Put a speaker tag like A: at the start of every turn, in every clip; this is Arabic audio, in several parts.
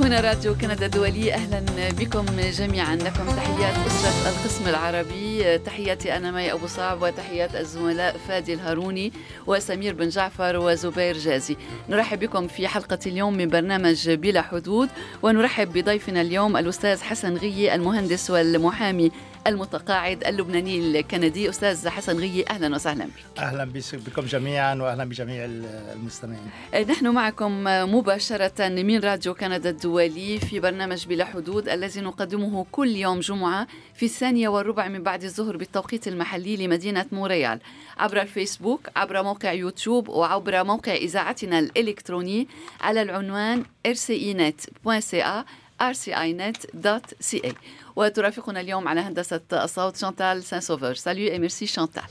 A: هنا راديو كندا الدولي أهلا بكم جميعا. لكم تحيات أسرة القسم العربي. تحياتي أنا مي أبو صعب وتحيات الزملاء فادي الهاروني وسمير بن جعفر وزبير جازي. نرحب بكم في حلقة اليوم من برنامج بلا حدود ونرحب بضيفنا اليوم الأستاذ حسن غيي المهندس والمحامي المتقاعد اللبناني الكندي أستاذ حسن غيي أهلا وسهلا بك.
B: أهلا بكم جميعا وأهلا بجميع المستمعين.
A: نحن معكم مباشرة من راديو كندا الدولي في برنامج بلا حدود الذي نقدمه كل يوم جمعة في الثانية والربع من بعد الظهر بالتوقيت المحلي لمدينة مونتريال. عبر الفيسبوك عبر موقع يوتيوب وعبر موقع إذاعتنا الإلكتروني على العنوان rcinet.ca rcinet.ca وترافقنا اليوم على هندسة الصوت شانتال سان سوفر salut et merci شانتال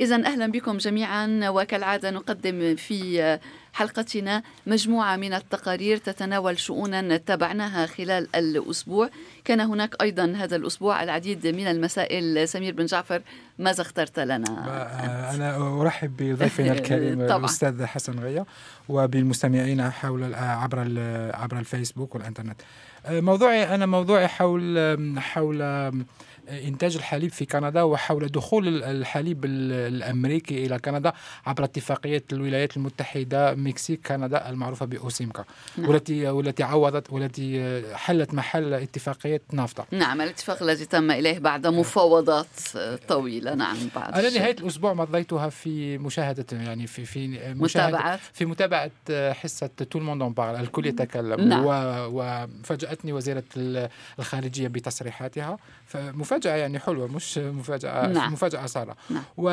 A: إذا أهلا بكم جميعا وكالعادة نقدم في حلقتنا مجموعة من التقارير تتناول شؤونا تابعناها خلال الأسبوع. كان هناك أيضا هذا الأسبوع العديد من المسائل. سمير بن جعفر ماذا اخترت لنا؟
C: أنا أرحب بضيفنا الكريم الأستاذ حسن غيا وبالمستمعين حول عبر عبر الفيسبوك والإنترنت. موضوعي أنا موضوعي حول حول إنتاج الحليب في كندا وحول دخول الحليب الأمريكي إلى كندا عبر اتفاقية الولايات المتحدة مكسيك كندا المعروفة بأوسيمكا نعم. والتي والتي عوضت والتي حلت محل اتفاقية نافتا.
A: نعم الاتفاق الذي تم إليه بعد مفاوضات طويلة. نعم بعد
C: أنا نهاية الأسبوع مضيتها في مشاهدة يعني في في
A: متابعة
C: في متابعة حصة tout le monde الكل يتكلم نعم. وفاجأتني وزيرة الخارجية بتصريحاتها. فمفاجأة مفاجأة يعني حلوة مش مفاجأة نعم. مفاجأة سارة نعم. و...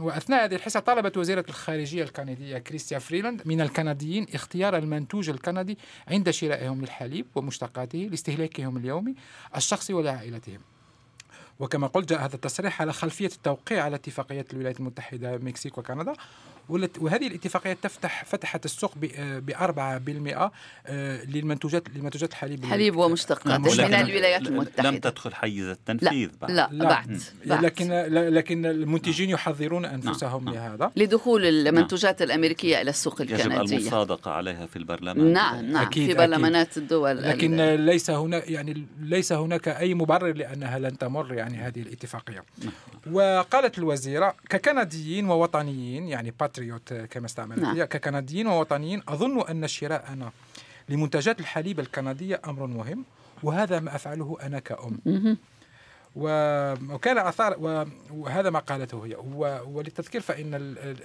C: وأثناء هذه الحصة طلبت وزيرة الخارجية الكندية كريستيا فريلاند من الكنديين اختيار المنتوج الكندي عند شرائهم للحليب ومشتقاته لاستهلاكهم اليومي الشخصي ولعائلتهم وكما قلت جاء هذا التصريح على خلفية التوقيع على اتفاقية الولايات المتحدة المكسيك وكندا وهذه الاتفاقية تفتح فتحت السوق ب 4% آه، للمنتوجات لمنتوجات الحليب
A: حليب ومشتقاته من الولايات المتحدة.
D: لم تدخل حيز التنفيذ
A: لا بعد. لا, لا, بعد.
C: بعد. لكن لكن المنتجين يحذرون أنفسهم نعم. لهذا
A: لدخول المنتوجات نعم. الأمريكية إلى السوق الكندية.
D: يجب المصادقة عليها في البرلمان.
A: نعم نعم. أكيد في برلمانات أكيد. الدول
C: لكن ليس هناك يعني ليس هناك أي مبرر لأنها لن تمر يعني هذه الاتفاقية. نعم. وقالت الوزيرة ككنديين ووطنيين يعني باتريوت كما استعملت نعم. ككنديين ووطنيين أظن أن شراءنا لمنتجات الحليب الكندية أمر مهم وهذا ما أفعله أنا كأم وكان اثار وهذا ما قالته هي وللتذكير فإن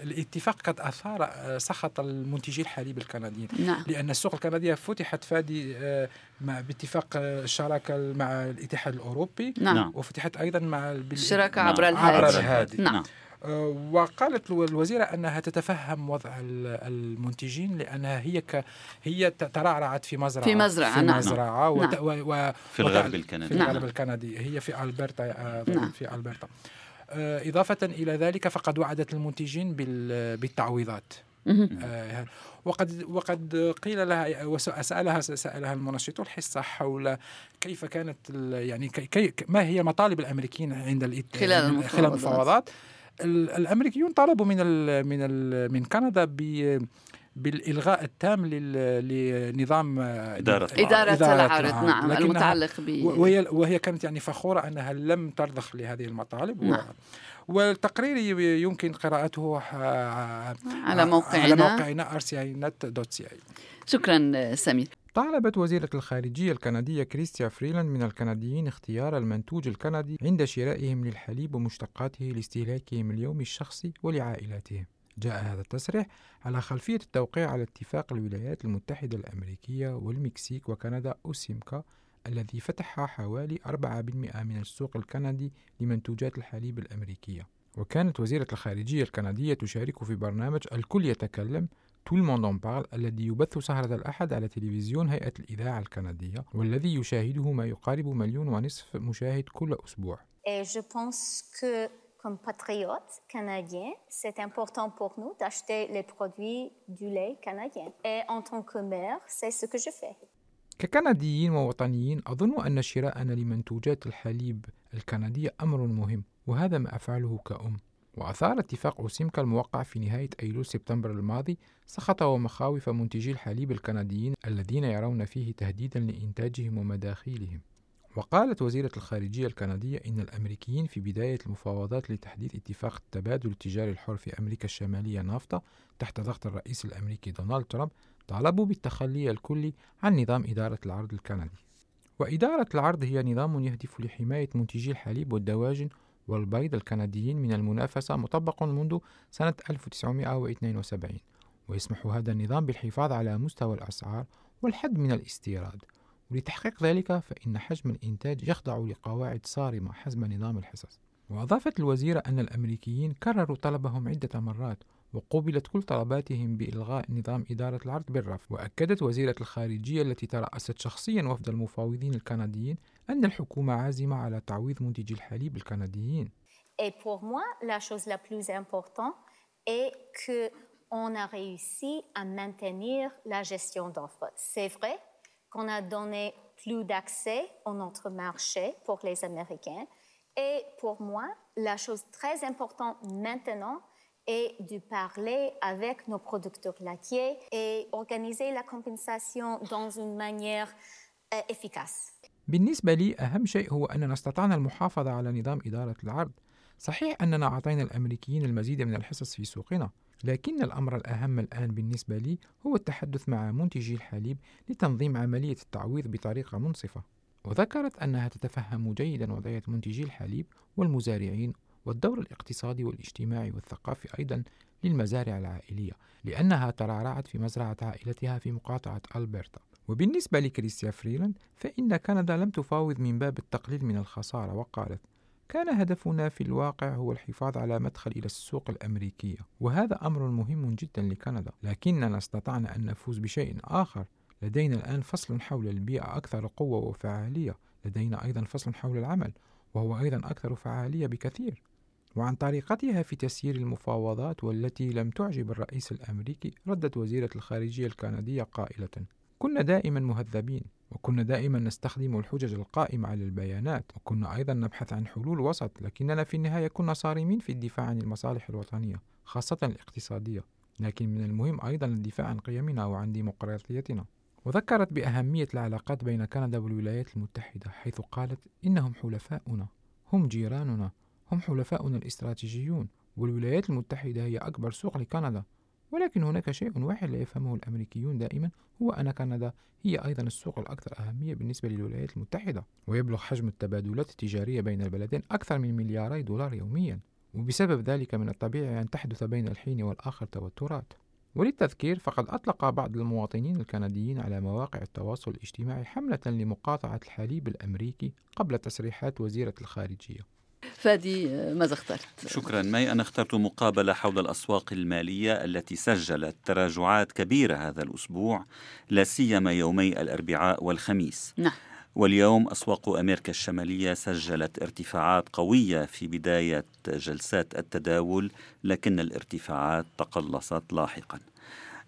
C: الاتفاق قد أثار سخط المنتجي الحليب الكنديين
A: نعم.
C: لأن السوق الكندية فتحت فادي مع باتفاق الشراكة مع الاتحاد الأوروبي
A: نعم.
C: وفتحت أيضا مع
A: الشراكه عبر الهادي,
C: عبر الهادي.
A: نعم.
C: وقالت الوزيرة أنها تتفهم وضع المنتجين لأنها هي ك هي ترعرعت في مزرعة
A: في مزرعة
C: في
A: نعم.
C: مزرعة
A: نعم.
D: و... و... في الغرب الكندي
C: في الغرب نعم. الكندي هي في ألبرتا آه، نعم. في ألبرتا آه، إضافة إلى ذلك فقد وعدت المنتجين بالتعويضات آه وقد وقد قيل لها وسالها سألها المنشط الحصة حول كيف كانت يعني كي ما هي مطالب الأمريكيين عند
A: خلال المفاوضات
C: الأمريكيون طلبوا من ال من ال من كندا ب بالإلغاء التام لنظام
A: إدارة, إدارة, إدارة العرض نعم المتعلق ب
C: وهي, وهي كانت يعني فخورة أنها لم ترضخ لهذه المطالب.
A: نعم. و
C: والتقرير يمكن قراءته
A: على موقعنا.
C: على موقعنا rcinet.ca
A: شكرا سمير.
C: طالبت وزيرة الخارجية الكندية كريستيا فريلاند من الكنديين اختيار المنتوج الكندي عند شرائهم للحليب ومشتقاته لاستهلاكهم اليومي الشخصي ولعائلاتهم. جاء هذا التصريح على خلفية التوقيع على اتفاق الولايات المتحدة الأمريكية والمكسيك وكندا أوسيمكا الذي فتح حوالي 4% من السوق الكندي لمنتوجات الحليب الأمريكية. وكانت وزيرة الخارجية الكندية تشارك في برنامج الكل يتكلم tout le monde en parle الذي يبث سهرة الأحد على تلفزيون هيئة الإذاعة الكندية والذي يشاهده ما يقارب مليون ونصف مشاهد كل أسبوع.
E: comme patriotes canadiens, c'est important pour nous d'acheter les produits du lait canadien. Et en tant que mère, c'est ce que je fais.
C: ككنديين ووطنيين أظن أن شراءنا لمنتوجات الحليب الكندية أمر مهم وهذا ما أفعله كأم وأثار اتفاق أوسيمكا الموقع في نهاية أيلول سبتمبر الماضي سخط ومخاوف منتجي الحليب الكنديين الذين يرون فيه تهديدا لإنتاجهم ومداخيلهم. وقالت وزيرة الخارجية الكندية إن الأمريكيين في بداية المفاوضات لتحديث اتفاق التبادل التجاري الحر في أمريكا الشمالية نافتا تحت ضغط الرئيس الأمريكي دونالد ترامب طالبوا بالتخلي الكلي عن نظام إدارة العرض الكندي. وإدارة العرض هي نظام يهدف لحماية منتجي الحليب والدواجن والبيض الكنديين من المنافسة مطبق منذ سنة 1972 ويسمح هذا النظام بالحفاظ على مستوى الأسعار والحد من الاستيراد. ولتحقيق ذلك فإن حجم الإنتاج يخضع لقواعد صارمة حسب نظام الحصص. وأضافت الوزيرة أن الأمريكيين كرروا طلبهم عدة مرات وقوبلت كل طلباتهم بإلغاء نظام إدارة العرض بالرفض وأكدت وزيرة الخارجية التي ترأست شخصيا وفد المفاوضين الكنديين أن الحكومة عازمة على تعويض منتجي الحليب الكنديين
E: Et pour moi, la chose la plus importante est que on a réussi à maintenir la gestion d'offres. C'est vrai qu'on a donné plus d'accès à notre marché pour les Américains. Et pour moi, la chose très importante maintenant est de parler avec nos producteurs laitiers et organiser la compensation dans une manière euh, efficace.
C: بالنسبة لي أهم شيء هو أننا استطعنا المحافظة على نظام إدارة العرض صحيح أننا أعطينا الأمريكيين المزيد من الحصص في سوقنا لكن الأمر الأهم الآن بالنسبة لي هو التحدث مع منتجي الحليب لتنظيم عملية التعويض بطريقة منصفة وذكرت أنها تتفهم جيدا وضعية منتجي الحليب والمزارعين والدور الاقتصادي والاجتماعي والثقافي أيضا للمزارع العائلية لأنها ترعرعت في مزرعة عائلتها في مقاطعة ألبرتا. وبالنسبة لكريستيا فريلاند فإن كندا لم تفاوض من باب التقليل من الخسارة وقالت كان هدفنا في الواقع هو الحفاظ على مدخل إلى السوق الأمريكية وهذا أمر مهم جدا لكندا لكننا استطعنا أن نفوز بشيء آخر لدينا الآن فصل حول البيئة أكثر قوة وفعالية. لدينا أيضا فصل حول العمل وهو أيضا أكثر فعالية بكثير. وعن طريقتها في تسيير المفاوضات والتي لم تعجب الرئيس الأمريكي ردت وزيرة الخارجية الكندية قائلة كنا دائما مهذبين وكنا دائما نستخدم الحجج القائمة على البيانات وكنا أيضا نبحث عن حلول وسط لكننا في النهاية كنا صارمين في الدفاع عن المصالح الوطنية خاصة الاقتصادية. لكن من المهم أيضا الدفاع عن قيمنا وعن ديمقراطيتنا. وذكرت بأهمية العلاقات بين كندا والولايات المتحدة حيث قالت إنهم حلفاؤنا هم جيراننا هم حلفاؤنا الاستراتيجيون والولايات المتحدة هي أكبر سوق لكندا. ولكن هناك شيء واحد لا يفهمه الأمريكيون دائما هو أن كندا هي أيضا السوق الأكثر أهمية بالنسبة للولايات المتحدة. ويبلغ حجم التبادلات التجارية بين البلدين أكثر من ملياري دولار يوميا. وبسبب ذلك من الطبيعي أن تحدث بين الحين والآخر توترات. وللتذكير فقد أطلق بعض المواطنين الكنديين على مواقع التواصل الاجتماعي حملة لمقاطعة الحليب الأمريكي قبل تصريحات وزيرة الخارجية.
A: فادي ماذا اخترت؟
D: شكرا. مي أنا اخترت مقابلة حول الأسواق المالية التي سجلت تراجعات كبيرة هذا الأسبوع لا سيما يومي الأربعاء والخميس.
A: نعم.
D: واليوم أسواق أمريكا الشمالية سجلت ارتفاعات قوية في بداية جلسات التداول لكن الارتفاعات تقلصت لاحقا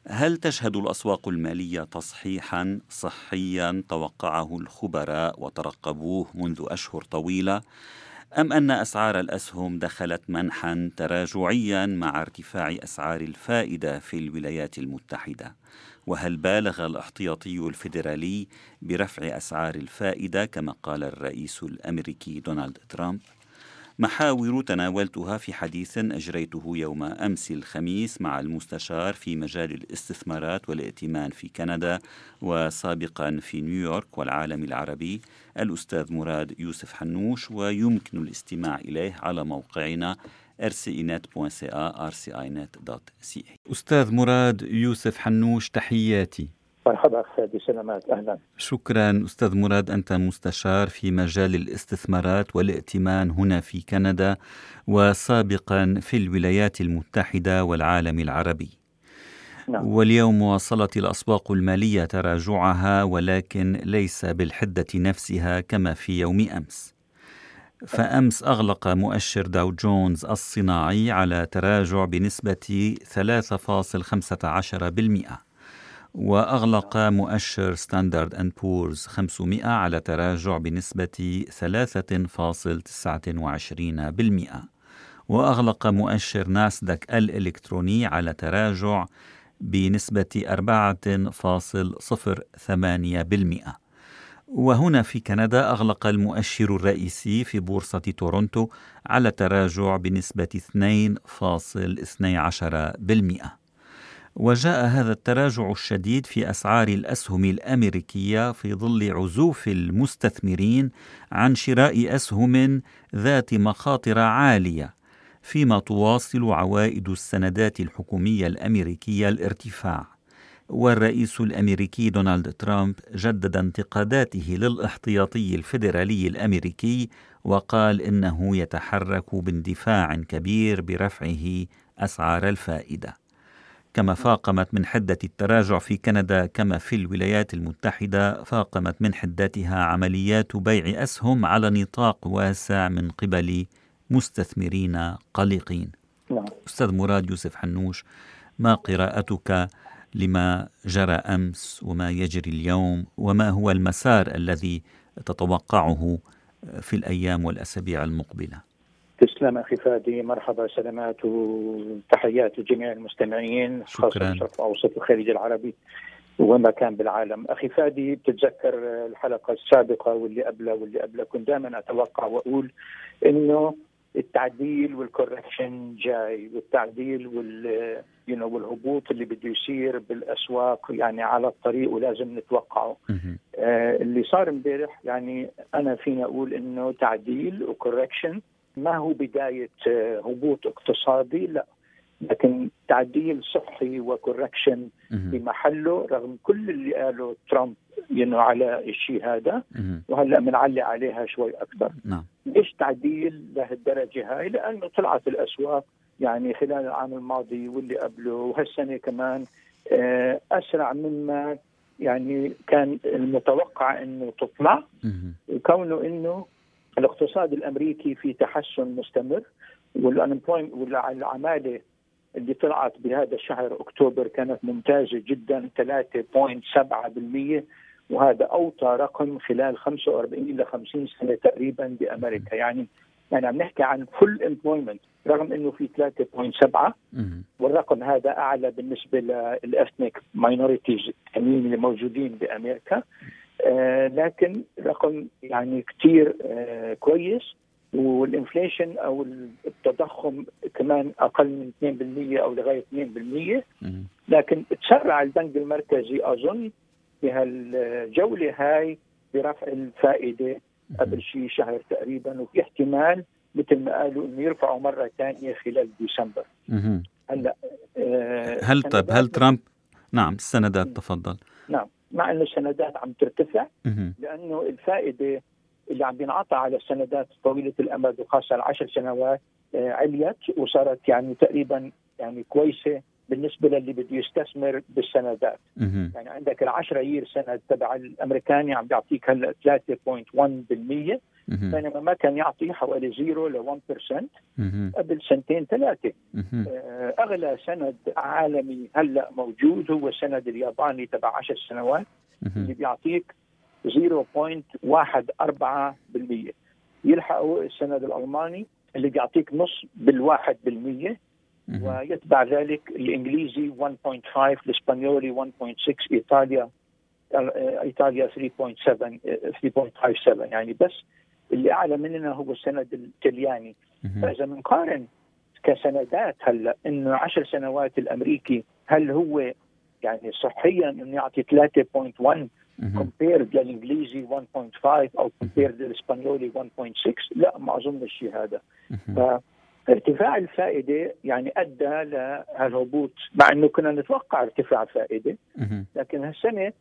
D: هل تشهد الأسواق المالية تصحيحا صحيا توقعه الخبراء وترقبوه منذ أشهر طويلة؟ أم أن أسعار الأسهم دخلت منحا تراجعيا مع ارتفاع أسعار الفائدة في الولايات المتحدة؟ وهل بالغ الاحتياطي الفيدرالي برفع أسعار الفائدة كما قال الرئيس الأمريكي دونالد ترامب؟ محاور تناولتها في حديث أجريته يوم أمس الخميس مع المستشار في مجال الاستثمارات والائتمان في كندا وسابقا في نيويورك والعالم العربي الأستاذ مراد يوسف حنوش ويمكن الاستماع إليه على موقعنا rcinet.ca rcinet.ca أستاذ مراد يوسف حنوش تحياتي.
B: مرحبا أخي سلامات أهلا.
D: شكرا أستاذ مراد أنت مستشار في مجال الاستثمارات والائتمان هنا في كندا وسابقا في الولايات المتحدة والعالم العربي. نعم. واليوم واصلت الأسواق المالية تراجعها ولكن ليس بالحدة نفسها كما في يوم أمس. فأمس أغلق مؤشر داو جونز الصناعي على تراجع بنسبة 3.15% وأغلق مؤشر ستاندرد أند بورز 500 على تراجع بنسبة 3.29% وأغلق مؤشر ناسداك الإلكتروني على تراجع بنسبة 4.08% وهنا في كندا أغلق المؤشر الرئيسي في بورصة تورونتو على تراجع بنسبة 2.12% وجاء هذا التراجع الشديد في أسعار الأسهم الأمريكية في ظل عزوف المستثمرين عن شراء أسهم ذات مخاطر عالية فيما تواصل عوائد السندات الحكومية الأمريكية الارتفاع. والرئيس الأمريكي دونالد ترامب جدد انتقاداته للاحتياطي الفيدرالي الأمريكي وقال إنه يتحرك باندفاع كبير برفعه أسعار الفائدة كما فاقمت من حدة التراجع في كندا كما في الولايات المتحدة فاقمت من حدتها عمليات بيع أسهم على نطاق واسع من قبل مستثمرين قلقين نعم. أستاذ مراد يوسف حنوش ما قراءتك لما جرى أمس وما يجري اليوم وما هو المسار الذي تتوقعه في الأيام والأسابيع المقبلة.
F: تسلم أخي فادي مرحبا سلامات وتحيات لجميع المستمعين
D: شكرا.
F: خاصه اوسط الخليج العربي وما كان بالعالم. أخي فادي بتتذكر الحلقة السابقة واللي قبلها واللي قبلها كنت دائما أتوقع وأقول إنه التعديل والكوركشن جاي والتعديل وال you know, والهبوط اللي بده يصير بالأسواق يعني على الطريق ولازم نتوقعه. آه اللي صار امبارح يعني أنا فيني أقول إنه تعديل و correction ما هو بداية آه هبوط اقتصادي لا. لكن تعديل صحي و correction بمحله رغم كل اللي قاله ترامب you know على الشيء هذا. وهلأ بنعلق عليها شوي أكثر.
D: نعم.
F: ليش تعديل لهالدرجة هاي؟ لأنه طلعت الأسواق يعني خلال العام الماضي واللي قبله وهالسنة كمان آه، أسرع مما يعني كان المتوقع إنه تطلع. وكونه إنه الاقتصاد الأمريكي في تحسن مستمر والعمالة اللي طلعت بهذا الشهر أكتوبر كانت ممتازة جدا 3.7% وهذا أوطى رقم خلال 45 إلى 50 سنة تقريبا بأمريكا. يعني يعني عم نحكي عن full employment رغم إنه في 3.7 والرقم هذا أعلى بالنسبة لل ethnic minorities الثانيين اللي موجودين بأمريكا. آه لكن رقم يعني كثير آه كويس. وال inflation أو التضخم كمان أقل من 2% أو لغاية 2% لكن تسرع البنك المركزي أظن بهالجولة هاي برفع الفائدة قبل شيء شهر تقريبا وفي احتمال مثل ما قالوا إنه يرفعوا مرة ثانية خلال ديسمبر.
D: هلأ آه هل طيب هل ترامب؟ نعم السندات تفضل.
F: نعم مع إنه السندات عم ترتفع لأنه الفائدة اللي عم بينعطى على السندات طويلة الأمد وخاصة العشر سنوات آه عليت وصارت يعني تقريبا يعني كويسة بالنسبة للي بده يستثمر بالسندات. يعني عندك ال10 يير سند تبع الأمريكاني عم بيعطيك هلأ 3.1% بينما ما كان يعطي حوالي 0 ل 1% قبل سنتين ثلاثة. آه، أغلى سند عالمي هلأ موجود هو السند الياباني تبع 10 سنوات اللي بيعطيك 0.14% يلحقوا السند الألماني اللي بيعطيك نص بالواحد بالمية ويتبع ذلك الإنجليزي 1.5 الإسبانيولي 1.6 إيطاليا إيطاليا 3.7 3.57 يعني بس اللي أعلى مننا هو السند الطلياني فإذا بنقارن كسندات هلأ إنه 10 سنوات الأمريكي هل هو يعني صحي إنه يعطي 3.1 compared للإنجليزي 1.5 أو compared للإسبانيولي 1.6 لا ما اظن الشيء هذا. ارتفاع الفائدة يعني أدى لهالهبوط مع إنه كنا نتوقع ارتفاع فائدة لكن هالسنة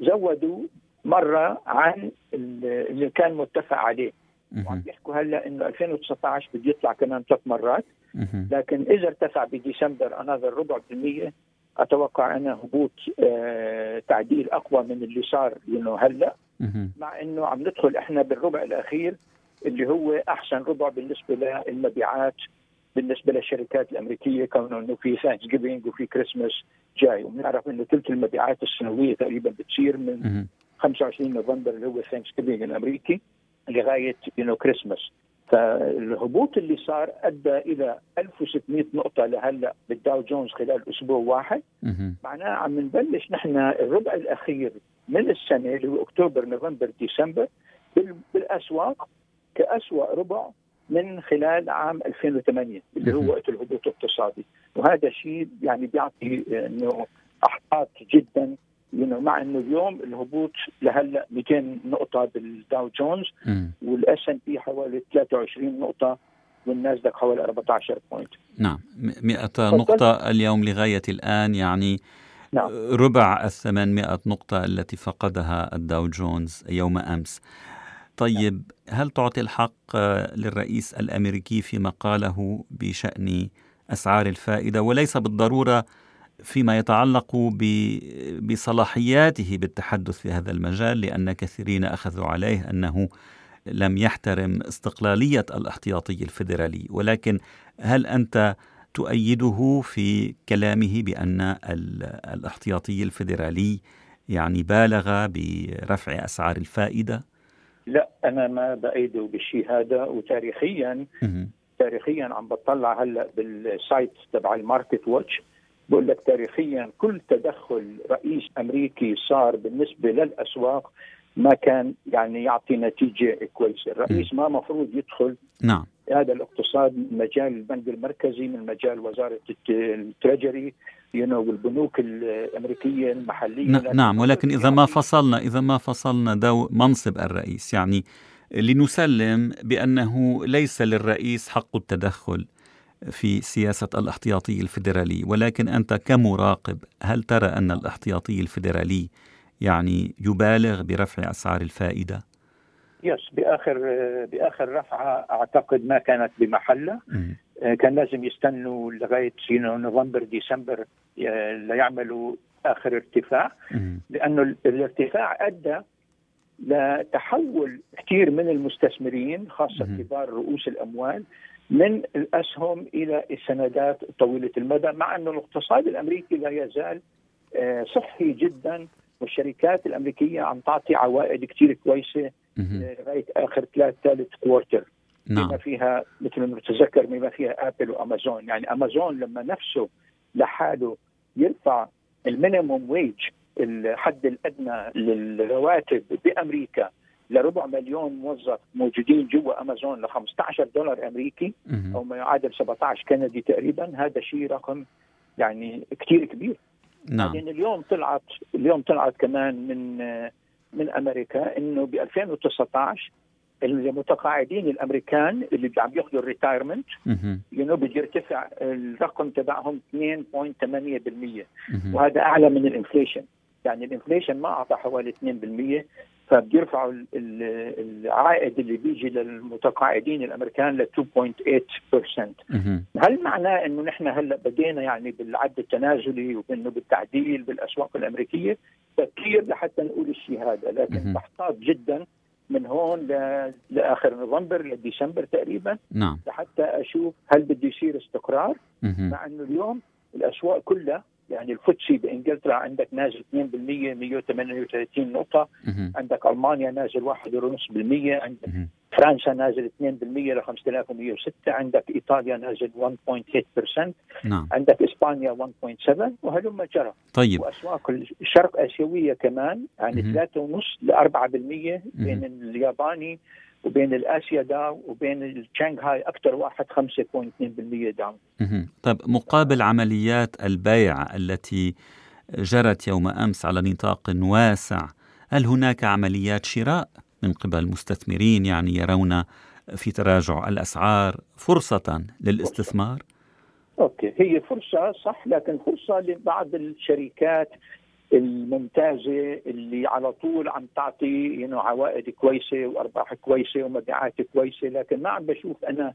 F: زودوا مرة عن اللي كان متفق عليه. وعم بيحكوا هلا إنه 2019 بده يطلع كمان ثلاث مرات لكن إذا ارتفع بديسمبر another ربع بالمية أتوقع انه هبوط آه تعديل أقوى من اللي صار انه هلأ. مع إنه عم ندخل إحنا بالربع الأخير اللي هو أحسن ربع بالنسبة للمبيعات بالنسبة للشركات الأمريكية كونه إنه في Thanksgiving وفي كريسماس جاي. وبنعرف إنه ثلث المبيعات السنوية تقريبا بتصير من 25 نوفمبر اللي هو Thanksgiving الأمريكي لغاية انه كريسماس فالهبوط اللي صار أدى إلى 1600 نقطة لهلأ بالداو جونز خلال أسبوع واحد. معناه عم نبلش نحن الربع الأخير من السنة اللي هو أكتوبر نوفمبر ديسمبر بال- بالأسواق كأسوأ ربع من خلال عام 2008 اللي. هو وقت الهبوط الاقتصادي وهذا شيء يعني بيعطي إنه إحباط جدا you know, مع إنه اليوم الهبوط لهلأ 200 نقطة بالداو جونز. وال S&P حوالي 23 نقطة والناسداك حوالي 14 points
D: نعم م- مئة
F: تفضل.
D: نقطة اليوم لغاية الآن يعني
F: نعم.
D: ربع الثمانمائة نقطة التي فقدها الداو جونز يوم أمس طيب هل تعطي الحق آه، للرئيس الأمريكي فيما قاله بشأن أسعار الفائدة وليس بالضرورة فيما يتعلق بصلاحياته بالتحدث في هذا المجال لأن كثيرين أخذوا عليه أنه لم يحترم استقلالية الاحتياطي الفيدرالي ولكن هل أنت تؤيده في كلامه بأن ال- الاحتياطي الفيدرالي يعني بالغ برفع أسعار الفائدة؟
F: لا أنا ما بأيده بالشيء هذا وتاريخيا. تاريخيا عم بطلع هلأ بال site تبع ال MarketWatch بقول لك تاريخيا كل تدخل رئيس أمريكي صار بالنسبة للأسواق ما كان يعني يعطي نتيجة كويسة، الرئيس ما مفروض يدخل
D: نعم.
F: هذا الاقتصاد من مجال البنك المركزي من مجال وزارة الت- ال Treasury you know, والبنوك الأمريكية
D: المحلية. نعم ولكن إذا ما فصلنا إذا ما فصلنا دو منصب الرئيس يعني لنسلم بأنه ليس للرئيس حق التدخل. في سياسة الاحتياطي الفيدرالي ولكن أنت كمراقب هل ترى أن الاحتياطي الفيدرالي يعني يبالغ برفع أسعار الفائدة؟
F: يس بآخر بآخر رفعة أعتقد ما كانت بمحلها
D: مم.
F: كان لازم يستنوا لغاية نوفمبر ديسمبر آه، ليعملوا آخر ارتفاع. لأنه ال- الارتفاع أدى لتحول كثير من المستثمرين
D: خاصة.
F: كبار رؤوس الأموال من الأسهم إلى السندات طويلة المدى مع انه الاقتصاد الأمريكي لا يزال آه، صحي جدا والشركات الأمريكية عم تعطي عوائد كثير
D: كويسة.
F: آه، لغاية آخر ثلاث ثالث quarter
D: نعم
F: بما فيها مثل ما نتذكر بما فيها Apple وأمازون يعني أمازون لما نفسه لحاله يرفع ال minimum wage الحد الأدنى للرواتب بأمريكا لربع مليون موظف موجودين جوا أمازون ل 15 دولار
D: أمريكي.
F: أو ما يعادل 17 كندي تقريبا هذا شيء رقم يعني كثير كبير
D: نعم
F: بعدين اليوم طلعت اليوم طلعت كمان من من أمريكا إنه ب 2019 المتقاعدين الأمريكان اللي عم ياخذوا ال
D: retirement.
F: you بده يرتفع الرقم تبعهم 2.8%
D: مم.
F: وهذا أعلى من ال inflation يعني ال inflation ما أعطى حوالي 2% فبيرفعوا ال- ال- العائد اللي بيجي للمتقاعدين الأمريكان ل 2.8%
D: مم.
F: هل معناه إنه نحن هلأ بدينا يعني بالعد التنازلي وانه بالتعديل بالأسواق الأمريكية too early لحتى نقول الشيء هذا. لكن بحتاط جدا من هون. لآخر نوفمبر لديسمبر تقريبا
D: نعم
F: لحتى أشوف هل بده يصير استقرار. مع إنه اليوم الأسواق كلها يعني الفوتسي بإنجلترا عندك نازل 2% 138 نقطة.
D: مم.
F: عندك ألمانيا نازل 1.5% عندك
D: مم.
F: فرنسا نازل 2% ل 5106 عندك إيطاليا نازل 1.8%
D: نعم.
F: عندك إسبانيا 1.7 وهلم جرى.
D: طيب.
F: وأسواق الشرق آسيوية كمان يعني
D: مهم.
F: 3.5 ل 4% بين الياباني وبين الآسيا داو وبين الشنغهاي أكثر واحد 5.2%
D: down. طيب مقابل عمليات البيع التي جرت يوم أمس على نطاق واسع هل هناك عمليات شراء من قبل المستثمرين يعني يرون في تراجع الأسعار فرصة للاستثمار؟
F: okay هي فرصة صح لكن فرصة لبعض الشركات الممتازة اللي على طول عم تعطي يعني عوائد كويسة وأرباح كويسة ومبيعات كويسة. لكن ما عم بشوف أنا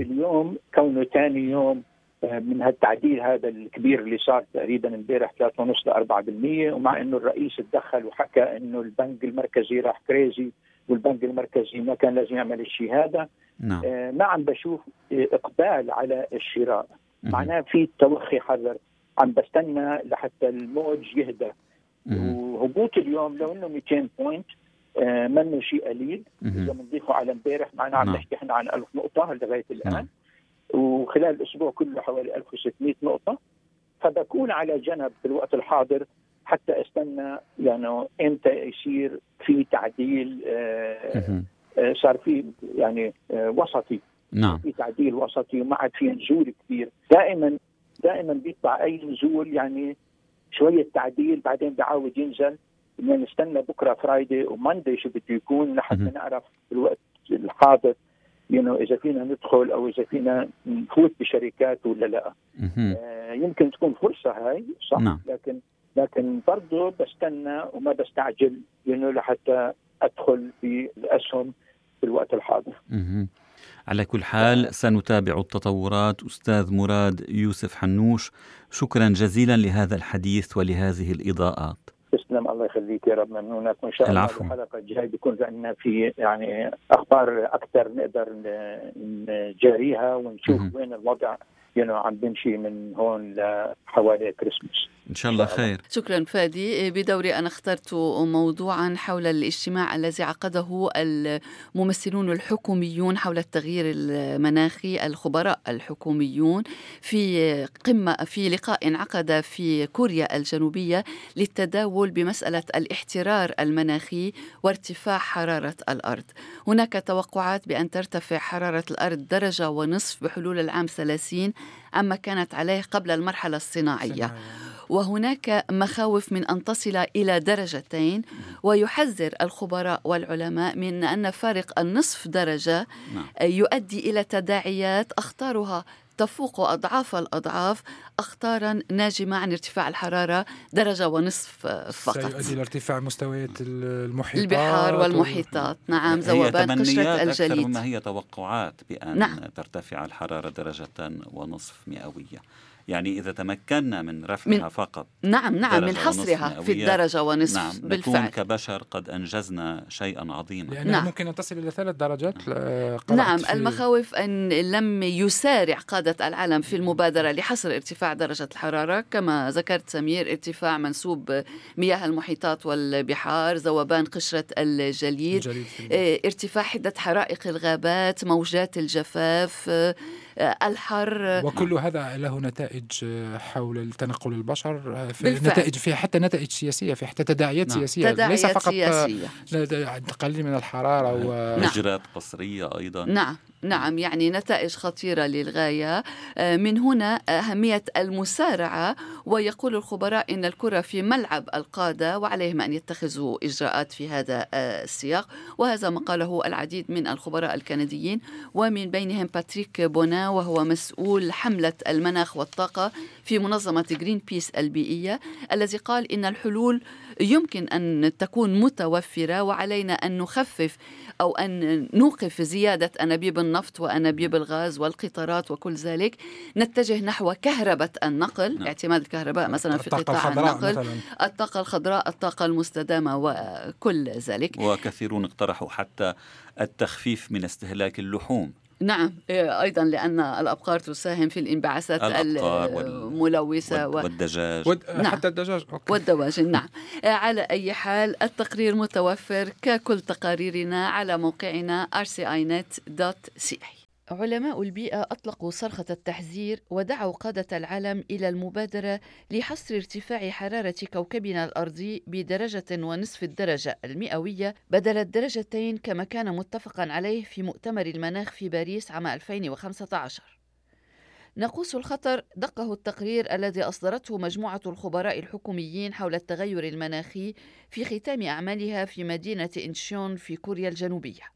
F: اليوم كونه ثاني يوم آه، من هالتعديل هذا الكبير اللي صار تقريبا امبارح 3.5 ل 4% ومع إنه الرئيس تدخل وحكى إنه البنك المركزي راح crazy والبنك المركزي ما كان لازم يعمل الشيء هذا.
D: نعم.
F: آه، ما عم بشوف إقبال على الشراء. معناه في توخي حذر. عم بستنى لحتى الموج يهدى. وهبوط اليوم لو إنه 200 points آه، منه شيء قليل إذا بنضيفه على امبارح معناه عم
D: نعم.
F: نحكي إحنا عن 1000 نقطة لغاية الآن
D: نعم.
F: وخلال الأسبوع كله حوالي 1600 نقطة فبكون على جنب بالوقت الحاضر حتى أستنى يعني إمتى يصير في تعديل آه،. آه، صار في يعني آه، وسطي
D: نعم
F: في تعديل وسطي وما عاد في نزول كبير دائما دائما بيطلع أي نزول يعني شوية تعديل بعدين بيعاود ينزل بدنا نستنى بكرة فرايدي وماندي شو بده يكون لحتى. نعرف بالوقت الحاضر ينو إذا فينا ندخل أو إذا فينا نفوت بشركات ولا لا. آه، يمكن تكون فرصة هاي صح
D: نعم.
F: لكن لكن برضه بستنى وما بستعجل ينو لحتى أدخل في الأسهم في الوقت الحاضر.
D: على كل حال سنتابع التطورات أستاذ مراد يوسف حنوش شكرا جزيلا لهذا الحديث ولهذه الإضاءات
F: تسلم الله يخليك يا رب ممنونك وإن شاء الله
D: العفو.
F: الحلقة الجاية بيكون عندنا في يعني أخبار أكثر نقدر نجاريها ونشوف
D: مهم.
F: وين الوضع يعني عم بنمشي من هون لحوالي كريسماس
D: إن شاء الله. خير.
A: شكرا فادي. بدوري أنا اخترت موضوعا حول الاجتماع الذي عقده الممثلون الحكوميون حول التغيير المناخي الخبراء الحكوميون في قمة في لقاء انعقد في كوريا الجنوبية للتداول بمسألة الاحترار المناخي وارتفاع حرارة الأرض. هناك توقعات بأن ترتفع حرارة الأرض درجة ونصف بحلول العام 30 عما كانت عليه قبل المرحلة الصناعية. وهناك مخاوف من أن تصل إلى درجتين ويحذر الخبراء والعلماء من أن فارق النصف درجة
D: نعم.
A: يؤدي إلى تداعيات اخطارها تفوق أضعاف الأضعاف أخطارا ناجمة عن ارتفاع الحرارة درجة ونصف فقط.
C: سيؤدي لارتفاع مستويات المحيطات
A: البحار والمحيطات نعم
D: هي
A: ذوبان قشره
D: تمنيات أكثر
A: الجليد.
D: مما هي توقعات بأن
A: نعم.
D: ترتفع الحرارة درجة ونصف مئوية. يعني إذا تمكنا من رفعها
A: من-
D: فقط
A: نعم نعم من حصرها في. الدرجة ونصف
D: نعم نكون
A: بالفعل
D: كبشر قد أنجزنا شيئا عظيما
C: لأنها
A: نعم.
C: ممكن أن تصل إلى ثلاث درجات
A: نعم
C: في-
A: المخاوف أن لم يسارع قادة العالم في المبادرة لحصر ارتفاع درجة الحرارة كما ذكرت سمير ارتفاع منسوب مياه المحيطات والبحار ذوبان قشرة الجليد آه، ارتفاع حدة حرائق الغابات موجات الجفاف آه، الحر
C: وكل هذا له نتائج آه، حول تنقل البشر آه، في
A: بالفعل.
C: نتائج فيها حتى نتائج سياسية في حتى تداعيات
D: نعم.
C: سياسية ليس
A: تداعيات
C: فقط آه،
A: سياسية
C: تقليل من الحرارة و...
A: نعم.
D: هجرات قسرية أيضا
A: نعم نعم يعني نتائج خطيرة للغاية. آه، من هنا أهمية المسارعة ويقول الخبراء إن الكرة في ملعب القادة وعليهم أن يتخذوا إجراءات في هذا آه، السياق. وهذا ما قاله العديد من الخبراء الكنديين. ومن بينهم باتريك بونا وهو مسؤول حملة المناخ والطاقة. في منظمة Greenpeace البيئية الذي قال إن الحلول يمكن أن تكون متوفرة وعلينا أن نخفف أو أن نوقف زيادة أنابيب النفط وأنابيب الغاز والقطارات وكل ذلك. نتجه نحو كهرباء النقل
D: نعم.
A: اعتماد الكهرباء مثلا في قطاع النقل
C: مثلا.
A: الطاقة الخضراء الطاقة المستدامة وكل ذلك.
D: وكثيرون اقترحوا حتى التخفيف من استهلاك اللحوم.
A: نعم إيه، أيضا لأن الأبقار تساهم في الانبعاثات
D: الأبقار وال- والدجاج
C: ود...
A: نعم.
C: حتى الدجاج أوكي.
A: والدواجن نعم على أي حال التقرير متوفر ككل تقاريرنا على موقعنا rcinet.ca علماء البيئة أطلقوا صرخة التحذير ودعوا قادة العالم إلى المبادرة لحصر ارتفاع حرارة كوكبنا الأرضي بدرجة ونصف الدرجة المئوية بدل الدرجتين كما كان متفقا عليه في مؤتمر المناخ في باريس عام 2015 ناقوس الخطر دقه التقرير الذي أصدرته مجموعة الخبراء الحكوميين حول التغير المناخي في ختام أعمالها في مدينة إنشيون في كوريا الجنوبية.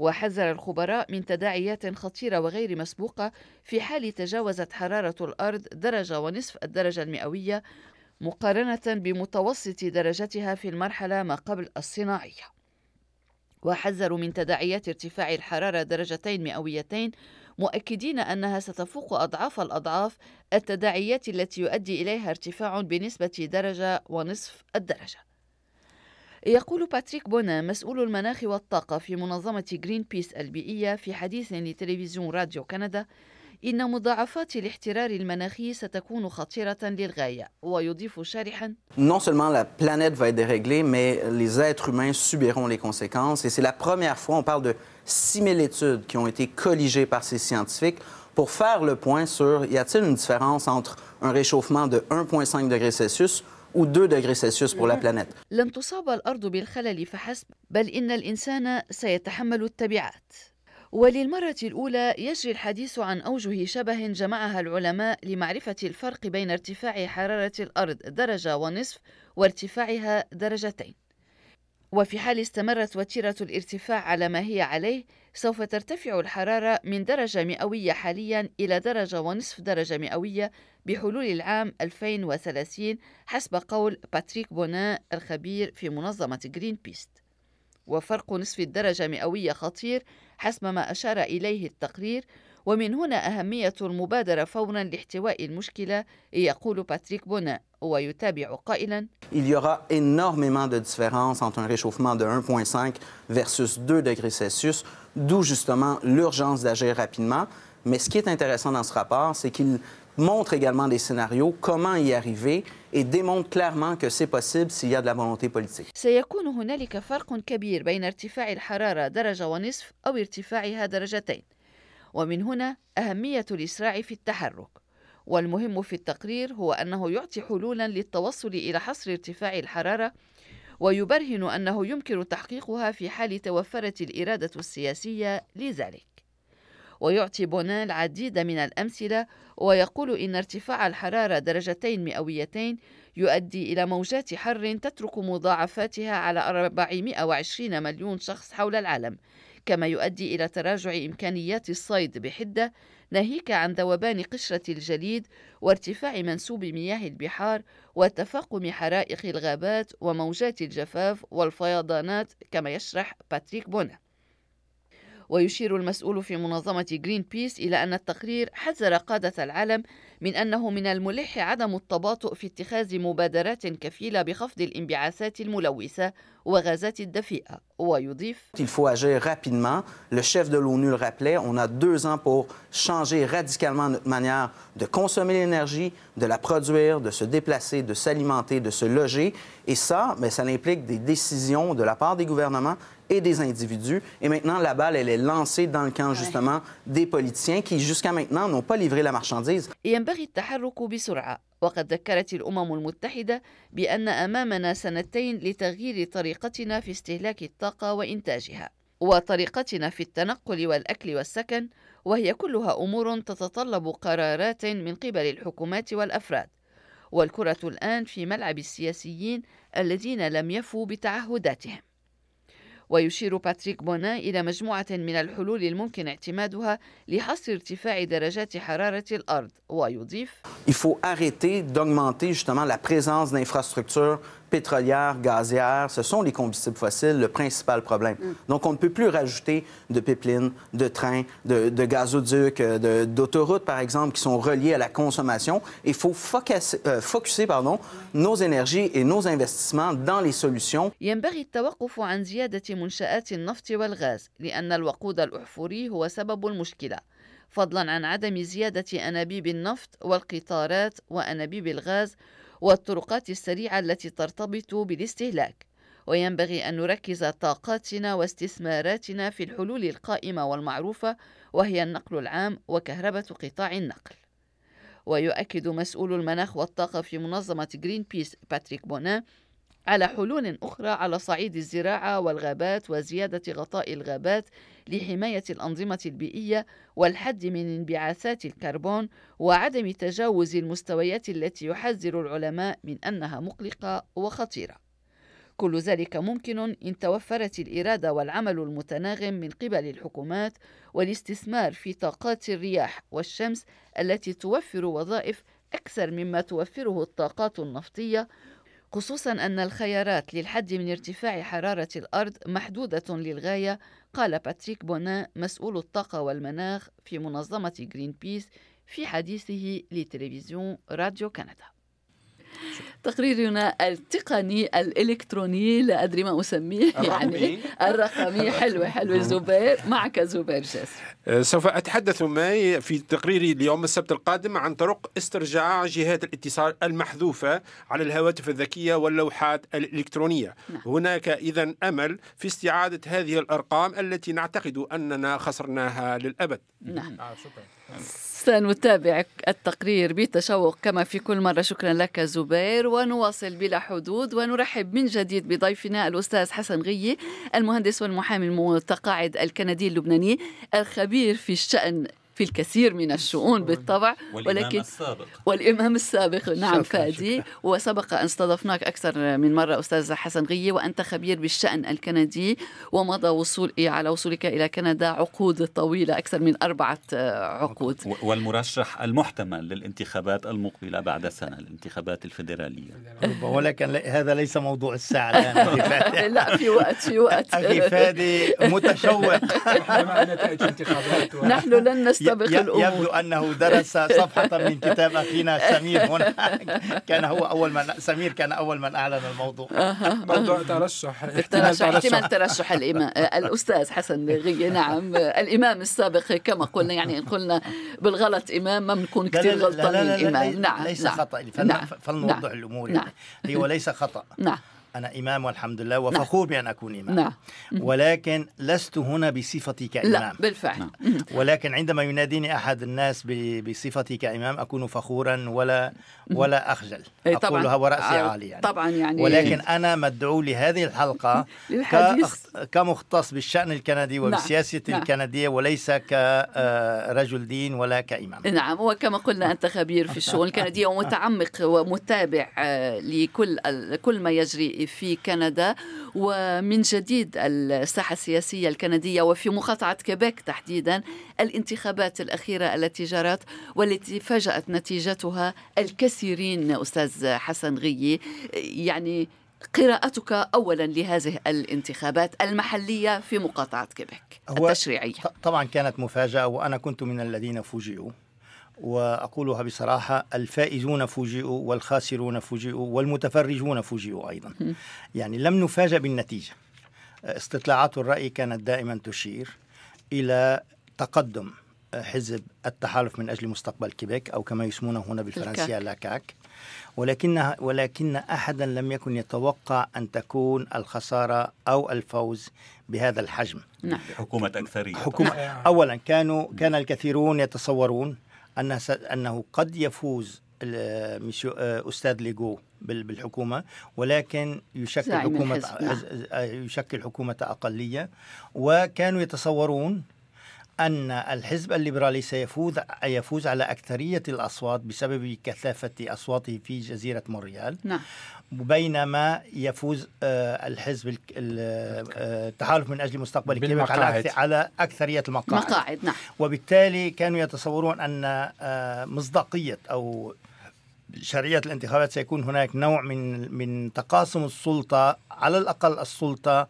A: وحذر الخبراء من تداعيات خطيرة وغير مسبوقة في حال تجاوزت حرارة الأرض درجة ونصف الدرجة المئوية مقارنة بمتوسط درجتها في المرحلة ما قبل الصناعية. وحذروا من تداعيات ارتفاع الحرارة درجتين مئويتين مؤكدين أنها ستفوق أضعاف الأضعاف التداعيات التي يؤدي إليها ارتفاع بنسبة درجة ونصف الدرجة. يقول باتريك بونا مسؤول المناخ والطاقة في منظمة جرين بيس البيئية في حديث لتلفزيون راديو كندا إن مضاعفات الاحترار المناخي ستكون خطيرة للغاية ويضيف شارحا
G: Non seulement la planète va être déréglée, mais les êtres humains subiront les conséquences. Et c'est la première fois, on parle de 6000 études qui ont été colligées par ces scientifiques pour faire le point sur y a-t-il une différence entre un réchauffement de 1,5 degrés Celsius ou 2 degrés Celsius pour la planète.
A: لن تصاب الأرض بالخلل فحسب بل إن الإنسان سيتحمل التبعات وللمرة الأولى يجري الحديث عن أوجه شبه جمعها العلماء لمعرفة الفرق بين ارتفاع حرارة الأرض درجة ونصف وارتفاعها درجتين. وفي حال استمرت وتيرة الارتفاع على ما هي عليه سوف ترتفع الحرارة من درجة مئوية حاليا إلى درجة ونصف درجة مئوية بحلول العام 2030 حسب قول باتريك بونا الخبير في منظمة جرين بيس وفرق نصف الدرجة مئوية خطير حسب ما أشار إليه التقرير ومن هنا أهمية المبادرة فورا لاحتواء المشكلة يقول باتريك بونا ويتابع قائلا
G: Il y aura énormément de différences entre un réchauffement de 1,5 versus 2 degrés Celsius, d'où justement l'urgence d'agir rapidement. Mais ce qui est intéressant dans ce rapport, c'est qu'il montre également des scénarios, comment y arriver et démontre clairement que c'est possible s'il y a de la volonté politique.
A: سيكون هنالك فرق كبير بين ارتفاع الحرارة درجة ونصف أو ارتفاعها درجتين ومن هنا أهمية الإسراع في التحرك. والمهم في التقرير هو أنه يعطي حلولا للتوصل إلى حصر ارتفاع الحرارة ويبرهن أنه يمكن تحقيقها في حال توفرت الإرادة السياسية لذلك. ويعطي بونا العديد من الأمثلة ويقول إن ارتفاع الحرارة درجتين مئويتين يؤدي إلى موجات حر تترك مضاعفاتها على 420 مليون شخص حول العالم. كما يؤدي إلى تراجع إمكانيات الصيد بحدة ناهيك عن ذوبان قشرة الجليد وارتفاع منسوب مياه البحار وتفاقم حرائق الغابات وموجات الجفاف والفيضانات كما يشرح باتريك بونا. ويشير المسؤول في منظمة جرين بيس إلى أن التقرير حذر قادة العالم من أنه من الملح عدم التباطؤ في اتخاذ مبادرات كفيلة بخفض الانبعاثات الملوثة وغازات الدفيئة ويضيف
G: Il faut agir rapidement. Le chef de l'ONU le rappelait, on a deux ans pour changer radicalement notre manière de consommer l'énergie, de la produire, de se déplacer, de s'alimenter, de se loger. Et ça, mais ça implique des décisions de la part des gouvernements et des individus. Et maintenant, la balle, elle est lancée dans le camp, justement, des politiciens qui, jusqu'à maintenant, n'ont pas livré la marchandise.
A: ينبغي التحرك بسرعة وقد ذكرت الأمم المتحدة بأن أمامنا سنتين لتغيير طريقتنا في استهلاك الطاقة وإنتاجها وطريقتنا في التنقل والأكل والسكن وهي كلها أمور تتطلب قرارات من قبل الحكومات والأفراد والكرة الآن في ملعب السياسيين الذين لم يفوا بتعهداتهم ويشير باتريك بونا إلى مجموعة من الحلول الممكن اعتمادها لحصر ارتفاع درجات حرارة الأرض ويضيف
G: Il faut arrêter d'augmenter justement la présence d'infrastructures pétrolières, gazières. Ce sont les combustibles fossiles le principal problème. Donc, on ne peut plus rajouter de pipelines, de trains, de, de gazoducs, euh, de- d'autoroutes, par exemple, qui sont reliés à la consommation. Il faut focuser, euh, focuser, pardon, nos énergies et nos investissements dans les solutions
A: ينبغي التوقف عن زيادة منشآت النفط والغاز لأن الوقود الأحفوري هو سبب المشكلة فضلا عن عدم زيادة أنابيب النفط والقطارات وأنابيب الغاز والطرقات السريعة التي ترتبط بالاستهلاك. وينبغي أن نركز طاقاتنا واستثماراتنا في الحلول القائمة والمعروفة وهي النقل العام وكهربة قطاع النقل. ويؤكد مسؤول المناخ والطاقة في منظمة جرين بيس باتريك بونا على حلول أخرى على صعيد الزراعة والغابات وزيادة غطاء الغابات لحماية الأنظمة البيئية والحد من انبعاثات الكربون وعدم تجاوز المستويات التي يحذر العلماء من أنها مقلقة وخطيرة. كل ذلك ممكن إن توفرت الإرادة والعمل المتناغم من قبل الحكومات والاستثمار في طاقات الرياح والشمس التي توفر وظائف أكثر مما توفره الطاقات النفطية خصوصا أن الخيارات للحد من ارتفاع حرارة الأرض محدودة للغاية قال باتريك بونا مسؤول الطاقة والمناخ في منظمة جرين بيس في حديثه لتلفزيون راديو كندا. تقريرنا التقني الإلكتروني لا أدري ما أسميه يعني الرقمي. حلوة حلوة زبير معك زبير جاسر
H: آه، سوف أتحدث معي في تقريري اليوم السبت القادم عن طرق استرجاع جهات الاتصال المحذوفة على الهواتف الذكية واللوحات الإلكترونية.
A: نعم.
H: هناك إذا أمل في استعادة هذه الأرقام التي نعتقد أننا خسرناها للأبد.
A: نعم.
C: آه شكرا.
A: سنتابع التقرير بتشوق كما في كل مرة. شكرا لك زبير. ونواصل بلا حدود ونرحب من جديد بضيفنا الأستاذ حسن غيي المهندس والمحامي المتقاعد الكندي اللبناني الخبير في الشأن في الكثير من الشؤون بالطبع ولكن
D: السابق.
A: والإمام السابق نعم فادي. وسبق أن استضفناك أكثر من مرة أستاذ حسن غية وأنت خبير بالشأن الكندي ومضى وصول على وصولك إلى كندا عقود طويلة أكثر من أربعة آه، عقود.
D: والمرشح المحتمل للانتخابات المقبلة بعد سنة الانتخابات الفيدرالية.
B: ولكن هذا ليس موضوع الساعة الآن
A: لا في وقت في وقت.
B: أخي فادي متشوق.
A: نحن لن
B: ي-
A: نستبق
B: ي- يبدو
A: الأمور
B: أنه درس صفحة من كتاب أخينا سمير هنا كان هو أول من سمير كان أول من أعلن الموضوع.
C: موضوع ترشح. احتمال
A: ترشح احتمال
C: ترشح
A: الإمام الأستاذ حسن غية نعم. الإمام السابق كما قلنا يعني إن قلنا بالغلط إمام ما بنكون كثير غلطانين
B: لي-
A: نعم
B: ليس خطأ. فلن- فلنوضح الأمور
A: نعم.
B: يعني. هو ليس خطأ.
A: نعم.
B: أنا إمام والحمد لله وفخور بأن أكون إمام.
A: نعم.
B: ولكن لست هنا بصفتي
A: لا
B: كإمام.
A: بالفعل.
B: ولكن عندما يناديني أحد الناس بصفتي كإمام أكون فخورا ولا ولا أخجل. أقولها ورأسي
A: آه،
B: عالي يعني
A: طبعا يعني
B: ولكن أنا مدعو لهذه الحلقة كمختص بالشأن الكندي وبالسياسة
A: نعم.
B: الكندية وليس كرجل دين ولا كإمام.
A: نعم وكما قلنا أنت خبير في الشؤون الكندية ومتعمق ومتابع آه، لكل كل ما يجري في كندا ومن جديد الساحة السياسية الكندية وفي مقاطعة كيبيك تحديدا الانتخابات الأخيرة التي جرت والتي فاجأت نتيجتها الكثيرين أستاذ حسن غيي. يعني قراءتك أولا لهذه الانتخابات المحلية في مقاطعة كيبيك
B: ط- طبعا كانت مفاجأة وأنا كنت من الذين فوجئوا. وأقولها بصراحة الفائزون فوجئوا والخاسرون فوجئوا والمتفرجون فوجئوا أيضا. يعني لم نفاجأ بالنتيجة. استطلاعات الرأي كانت دائما تشير إلى تقدم حزب التحالف من أجل مستقبل كيبيك أو كما يسمونه هنا بالفرنسية
A: الكاك.
B: لاكاك. ولكن ولكن أحدا لم يكن يتوقع أن تكون الخسارة أو الفوز بهذا الحجم.
A: نعم.
D: حكومة أكثرية.
B: حكومة أولا كانوا كان الكثيرون يتصورون أن س- أنه قد يفوز آه، أستاذ ليغو بال- بالحكومة ولكن يشكل
A: الحزب، نعم.
B: آه، يشكل حكومة أقلية وكانوا يتصورون أن الحزب الليبرالي سيفوز يفوز على أكثرية الأصوات بسبب كثافة أصواته في جزيرة مونريال.
A: نعم.
B: بينما يفوز آه، الحزب آه، التحالف من أجل مستقبل كيبيك على على أكثرية المقاعد.
A: مقاعد نعم.
B: وبالتالي كانوا يتصورون أن آه، مصداقية أو شرعية الانتخابات سيكون هناك نوع من من تقاسم السلطة على الأقل السلطة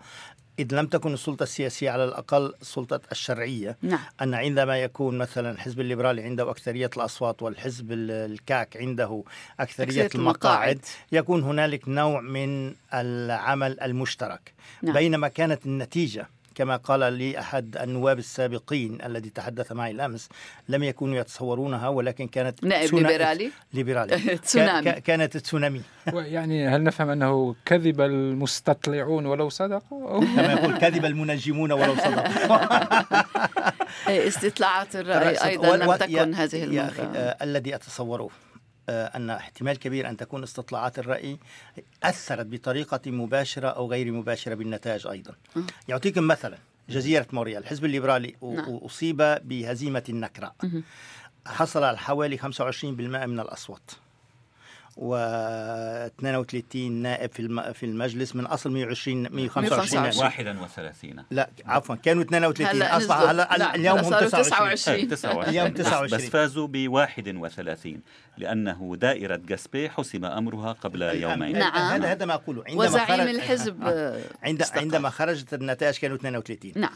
B: إذ لم تكن السلطة السياسية على الأقل السلطة الشرعية
A: نعم
B: أن عندما يكون مثلا الحزب الليبرالي عنده أكثرية الأصوات والحزب ال- الكاك عنده أكثرية,
A: أكثرية
B: المقاعد
A: المقاعد.
B: يكون هنالك نوع من العمل المشترك
A: نعم.
B: بينما كانت النتيجة كما قال لي أحد النواب السابقين الذي تحدث معي الأمس لم يكونوا يتصورونها ولكن كانت
A: نائب
B: تسونا-
A: ليبرالي؟
B: ليبرالي.
A: تسونامي.
B: كا- كا- كانت تسونامي.
C: يعني هل نفهم أنه كذب المستطلعون ولو صدقوا؟
B: كما يقول كذب المنجمون ولو صدقوا.
A: إيه، استطلاعات الرأي أيضا لم تكن هذه المرة.
B: آه الذي أتصوره. أن احتمال كبير أن تكون استطلاعات الرأي أثرت بطريقة مباشرة أو غير مباشرة بالنتائج أيضا
A: آه.
B: يعطيكم مثلا جزيرة موريال الحزب الليبرالي
A: نعم.
B: أصيب بهزيمة نكراء
A: مهم.
B: حصل على حوالي 25% من الأصوات و 32 نائب في الم- في المجلس من أصل 120 125 نائب.
D: 31
B: لا عفوا كانوا 32
A: هلا
B: أصبح
A: لا،
B: اليوم هم
A: صاروا
B: 29
A: 29.
D: إيه، 29
B: اليوم
D: بس-
B: 29.
D: بس فازوا ب 31 لأنه دائرة غاسبي حسم أمرها قبل يومين.
A: نعم.
B: هذا هذا ما أقوله. عندما
A: وزعيم
B: خرج-
A: الحزب
B: آه. عند. عندما خرجت النتائج كانوا 32
A: نعم.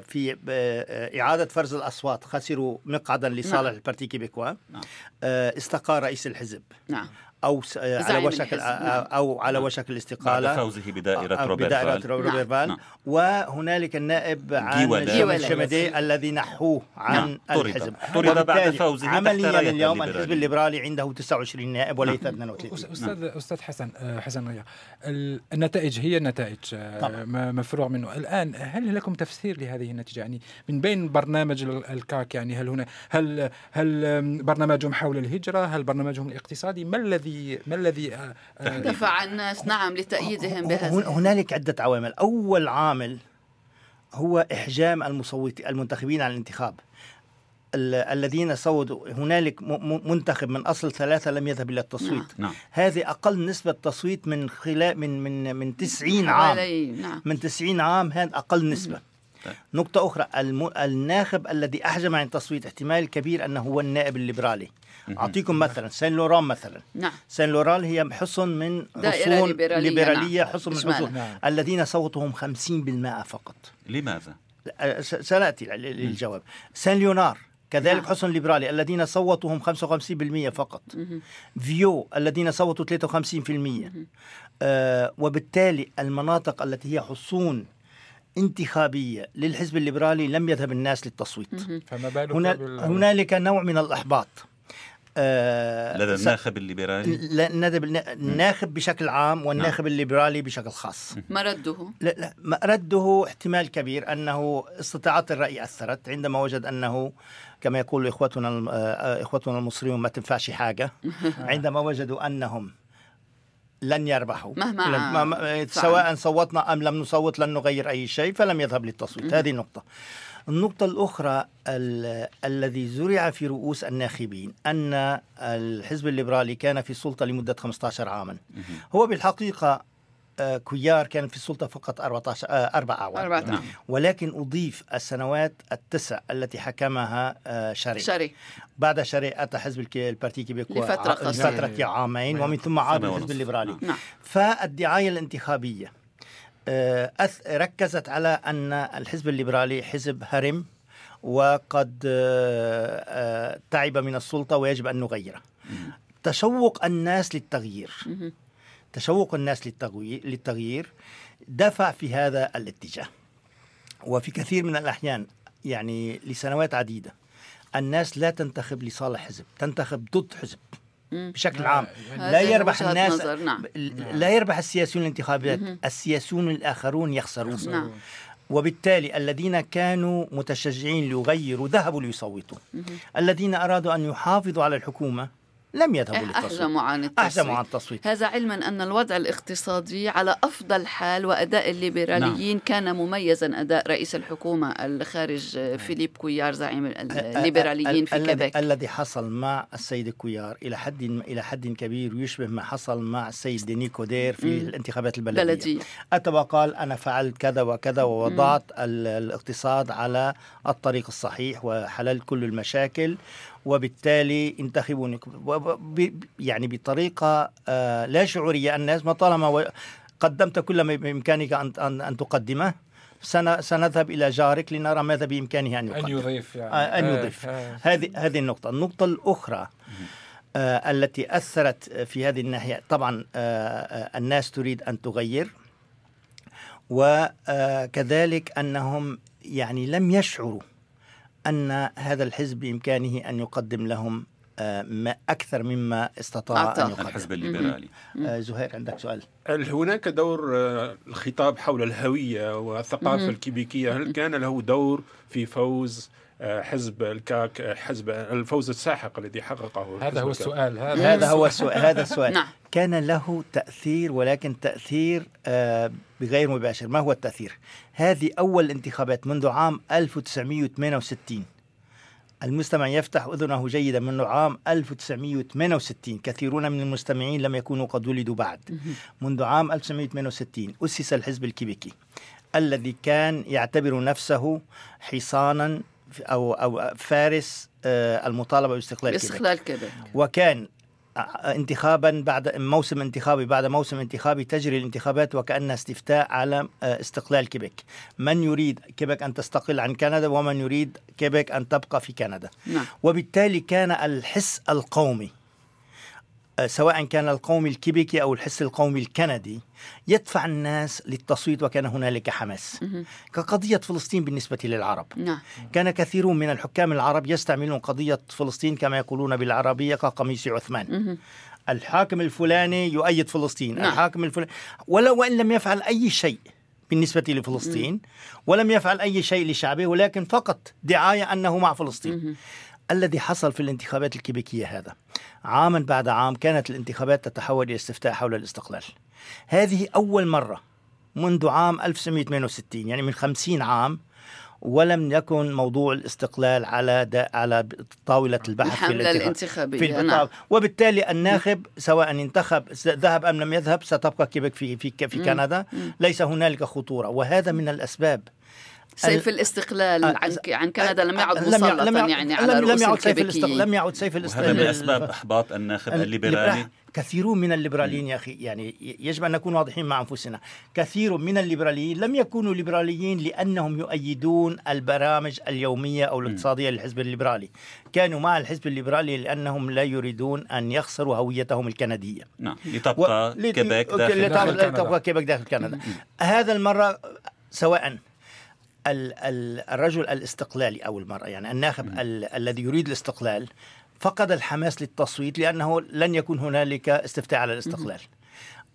B: في آه، إعادة فرز الأصوات خسروا مقعدا لصالح
A: نعم.
B: البارتي كيبيكوا
D: نعم.
B: آه، استقال رئيس الحزب
A: نعم
B: أو س- على
A: زعيم
B: وشك
A: الحزب، نعم.
B: أو على وشك الاستقالة
D: بعد فوزه بدائرة
B: آه،
D: روبرت
B: بدائرة
D: فال.
B: روبرت
A: نعم.
B: فال
D: نعم.
B: وهنالك النائب عن
D: جيولا.
A: جيولا.
B: شمدي الذي نحوه عن
D: نعم،.
B: الحزب
D: طرد بعد فوزه
B: عمليا اليوم
D: الليبرالي.
B: الحزب الليبرالي عنده 29 نائب وليس
C: أس-
B: 32
C: أستاذ أستاذ حسن آه، حسن ريا ال- النتائج هي آه،. ما- مفروغ منه الآن هل لكم تفسير لهذه النتيجة يعني من بين برنامج ال- الكاك يعني هل هنا هل هل برنامجهم حول الهجرة هل برنامجهم الاقتصادي ما الذي ما الذي آه، آه،
A: دفع الناس نعم لتأييدهم بهذا.
B: هنالك عدة عوامل. أول عامل هو إحجام المصوت المنتخبين على الانتخاب. ال- الذين صوتوا هنالك منتخب من أصل ثلاثة لم يذهب إلى التصويت.
D: نعم
B: هذه أقل نسبة تصويت من خلال من من من 90 عام.
A: حوالي نعم.
B: من 90 عام هذا أقل نسبة.
D: طيب.
B: نقطة أخرى الم... الناخب الذي أحجم عن التصويت احتمال كبير أنه هو النائب الليبرالي. أعطيكم مثلا سان لوران مثلا.
A: نعم.
B: سان لوران هي حصن من حصون
A: ليبرالية،
B: ليبرالية
A: نعم.
B: حصن من. حصون.
C: نعم.
B: الذين صوتهم 50% فقط.
D: لماذا؟
B: أه، س- سنأتي ل- للجواب. سان ليونار كذلك
A: نعم.
B: حصن ليبرالي. الذين صوتهم 55% فقط. فيو الذين صوتوا 53% آه وبالتالي المناطق التي هي حصون انتخابية للحزب الليبرالي لم يذهب الناس للتصويت.
C: فما بالك
B: هنا
C: بال-
B: هنالك نوع من الإحباط.
D: لدى
B: س-
D: الناخب الليبرالي؟
B: لا- النادب- الناخب بشكل عام والناخب الليبرالي بشكل خاص.
A: مرده
B: لا لا ما رده احتمال كبير أنه استطاعات الرأي أثرت عندما وجد أنه كما يقول إخوتنا الم- آه، إخوتنا المصريون ما تنفعش حاجة. عندما وجدوا أنهم لن يربحوا.
A: مهما
B: لن ما. سواء صوتنا أم لم نصوت لن نغير أي شيء فلم يذهب للتصويت. هذه نقطه النقطة الأخرى ال- الذي زرع في رؤوس الناخبين أن الحزب الليبرالي كان في السلطة لمدة 15 عاما. هو بالحقيقة كويار كان في السلطة فقط 14 آه، أربع أعوام
A: أربعة
D: نعم.
B: ولكن أضيف السنوات التسع التي حكمها آه، شاري
A: شاري
B: بعد شاري أتى حزب البارتي كيبيكوا
A: لفترة
B: ع-
A: قصيرة.
B: لفترة عامين ومن ثم عاد الحزب. الليبرالي
D: نعم.
A: نعم
B: فالدعاية الانتخابية آه، أث- ركزت على أن الحزب الليبرالي حزب هرم وقد آه، آه، تعب من السلطة ويجب أن نغيره تشوق الناس للتغيير. تشوق الناس للتغيير, للتغيير دفع في هذا الاتجاه. وفي كثير من الأحيان يعني لسنوات عديدة الناس لا تنتخب لصالح حزب تنتخب ضد حزب. بشكل عام. لا يربح الناس
A: نظر، نعم.
B: لا يربح السياسيون الانتخابات. السياسيون الآخرون يخسرون.
A: نعم.
B: وبالتالي الذين كانوا متشجعين ليغيروا ذهبوا ليصوتوا. الذين أرادوا أن يحافظوا على الحكومة لم يذهبوا للتصويت.
A: أحجموا عن التصويت.
B: أحجموا عن التصويت.
A: هذا علما أن الوضع الاقتصادي على أفضل حال وأداء الليبراليين نعم. كان مميزا أداء رئيس الحكومة الخارج فيليب كويار زعيم الليبراليين في كيبيك.
B: الذي حصل مع السيد كويار إلى حد إلى حد كبير يشبه ما حصل مع السيد ديني كودير في
A: مم.
B: الانتخابات البلدية.
A: بلدية.
B: اتى وقال أنا فعلت كذا وكذا ووضعت ال- الاقتصاد على الطريق الصحيح وحللت كل المشاكل وبالتالي انتخبوني. يعني بطريقة آه، لا شعورية. الناس ما طالما قدمت كل ما بإمكانك ان ان, أن تقدمه سن- سنذهب إلى جارك لنرى ماذا بإمكانه أن
C: أن
B: يقدم.
C: يضيف يعني.
B: آه، أن
C: آه،
B: يضيف. هذه هذه النقطة، النقطة الأخرى التي أثرت في هذه الناحية. طبعا الناس تريد أن تغير وكذلك أنهم يعني لم يشعروا. أن هذا الحزب بإمكانه أن يقدم لهم آه ما أكثر مما استطاع. أن يقدم.
D: الحزب الليبرالي.
B: آه زهير عندك سؤال؟
H: هل هناك دور آه، الخطاب حول الهوية والثقافة الكيبيكية؟ هل كان له دور في فوز حزب الكاك حزب الفوز الساحق الذي حققه
C: هذا هو؟ السؤال هذا
B: هذا هو السؤال هذا السؤال.
A: نعم.
B: كان له تأثير ولكن تأثير آه، بغير مباشر. ما هو التأثير؟ هذه أول انتخابات منذ عام 1968 المستمع يفتح أذنه جيدا منذ عام 1968 كثيرون من المستمعين لم يكونوا قد ولدوا بعد. منذ عام 1968 أسس الحزب الكيبيكي الذي كان يعتبر نفسه حصانا أو أو فارس آه، المطالبة باستقلال
A: باستقلال كيبيك.
B: وكان انتخابا بعد موسم انتخابي بعد موسم انتخابي تجري الانتخابات وكأنها استفتاء على آه، استقلال كيبيك. من يريد كيبيك أن تستقل عن كندا ومن يريد كيبيك أن تبقى في كندا.
A: نعم.
B: وبالتالي كان الحس القومي آه، سواء كان القومي الكيبيكي أو الحس القومي الكندي يدفع الناس للتصويت وكان هنالك حماس. كقضية فلسطين بالنسبة للعرب.
A: نعم.
B: كان كثيرون من الحكام العرب يستعملون قضية فلسطين كما يقولون بالعربية كقميص عثمان. الحاكم الفلاني يؤيد فلسطين.
A: نعم.
B: الحاكم الفلاني ولو وإن لم يفعل أي شيء بالنسبة لفلسطين ولم يفعل أي شيء لشعبه ولكن فقط دعاية أنه مع فلسطين. الذي حصل في الانتخابات الكيبيكية هذا. عاما بعد عام كانت الانتخابات تتحول إلى استفتاء حول الاستقلال. هذه أول مرة منذ عام 1968 يعني من 50 عام ولم يكن موضوع الاستقلال على دا على طاولة البحث في
A: الحملة
B: الانتخاب.
A: الانتخابية
B: في
A: نعم.
B: وبالتالي الناخب سواء انتخب ذهب أم لم يذهب ستبقى كيبك في في في كندا. ليس هنالك خطورة. وهذا من الأسباب
A: سيف الاستقلال
B: آه،
A: عن عن كندا لم يعد
B: يع-
A: مسلطا يعني على
B: لم, يعد سيف الاستقلال لم بعد سيف الاستقلال.
D: اسباب إحباط الناخب الليبرالي.
B: كثيرون من الليبراليين يا أخي يعني يجب أن نكون واضحين مع أنفسنا. كثير من الليبراليين لم يكونوا ليبراليين لأنهم يؤيدون البرامج اليومية أو الاقتصادية للحزب الليبرالي. كانوا مع الحزب الليبرالي لأنهم لا يريدون أن يخسروا هويتهم الكندية.
D: نعم لتبقى
B: لت-
D: كيبيك
B: okay،
D: داخل
B: لتبقى-
C: داخل كندا.
B: تبقى كيبك داخل كندا. هذا المرة سواء الرجل الاستقلالي أو المرأة يعني الناخب ال- الذي يريد الاستقلال فقد الحماس للتصويت لأنه لن يكون هنالك استفتاء على الاستقلال.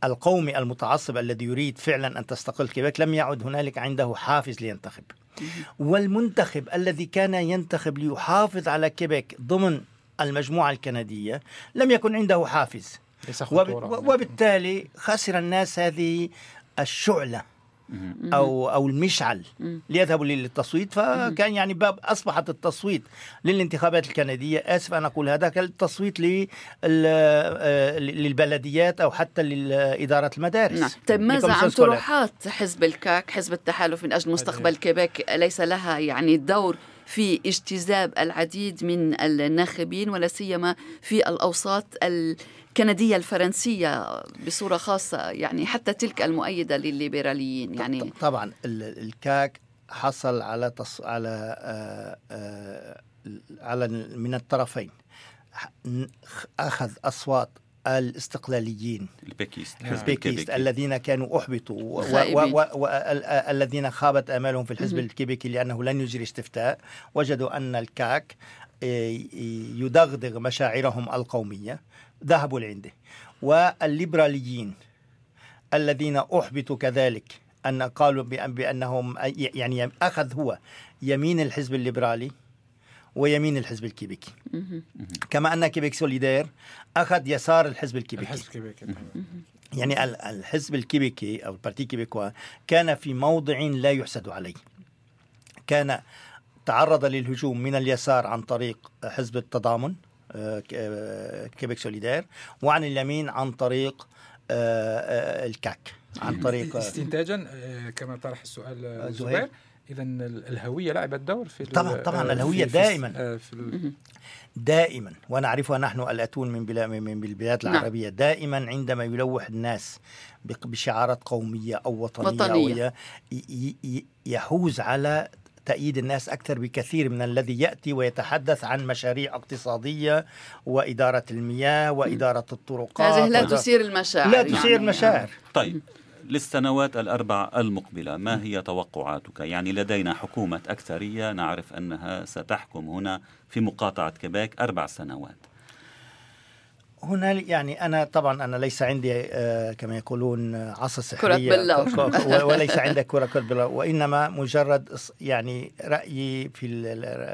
B: القومي المتعصب الذي يريد فعلا أن تستقل كيبك لم يعد هنالك عنده حافز لينتخب. والمنتخب الذي كان ينتخب ليحافظ على كيبك ضمن المجموعة الكندية لم يكن عنده حافز. وب- وبالتالي خسر الناس هذه الشعلة. أو أو المشعل ليذهبوا للتصويت. فكان يعني باب أصبحت التصويت للانتخابات الكندية. آسف أن أقول هذا كالتصويت لل- آه، للبلديات أو حتى لإدارة المدارس.
A: نعم. طيب ماذا عن. طروحات حزب الكاك حزب التحالف من أجل مستقبل كيبيك؟ ليس لها يعني دور في اجتذاب العديد من الناخبين ولا سيما في الأوساط الكندية الفرنسية بصورة خاصة يعني حتى تلك المؤيدة للليبراليين يعني
B: طبعا ال- الكاك حصل على تص... على آه، آه، على من الطرفين أخذ أصوات الاستقلاليين
D: ال
C: péquistes.
D: حزب
B: ال
D: péquistes
B: الذين كانوا
A: أحبطوا.
B: والذين خابت آمالهم في الحزب الكيبيكي لأنه لن يجري استفتاء وجدوا أن الكاك آه، يدغدغ مشاعرهم القومية ذهبوا لعنده والليبراليين الذين احبطوا كذلك أن قالوا بأن بأنهم يعني أخذ هو يمين الحزب الليبرالي ويمين الحزب الكيبيكي. كما أن كيبيك سوليدير أخذ يسار الحزب الكيبيكي.
C: الحزب كيبيك
B: يعني ال- الحزب الكيبيكي أو البارتي كيبيكوا كان في موضع لا يحسد عليه. كان تعرض للهجوم من اليسار عن طريق حزب التضامن. آه، ك- آه، كيبيك سوليدير وعن اليمين عن طريق آه، الكاك عن طريق آه،
C: استنتاجا كما طرح السؤال
B: زهير.
C: اذا الهوية لعبت دور في
B: طبعاً- طبعاً الهوية
C: في-
B: دائماً.
C: في
B: دائما ونعرفها نحن الأتون من بلا من البلاد
A: نعم.
B: العربية دائما عندما يلوح الناس بشعارات
A: قومية
B: أو وطنية, وطنية. يحوز على تأييد الناس أكثر بكثير من الذي يأتي ويتحدث عن مشاريع اقتصادية وإدارة المياه وإدارة الطرقات
A: هذه لا تثير المشاعر
B: لا تثير
A: يعني.
B: مشاعر
D: طيب للسنوات الأربع المقبلة ما هي توقعاتك؟ يعني لدينا حكومة أكثرية نعرف أنها ستحكم هنا في مقاطعة كيبيك أربع سنوات
B: هنا يعني أنا طبعا أنا ليس عندي آه، كما يقولون عصا سحرية.
A: بلور.
B: ك- ك- وليس عندك كرة كرة بلور وإنما مجرد يعني رأيي في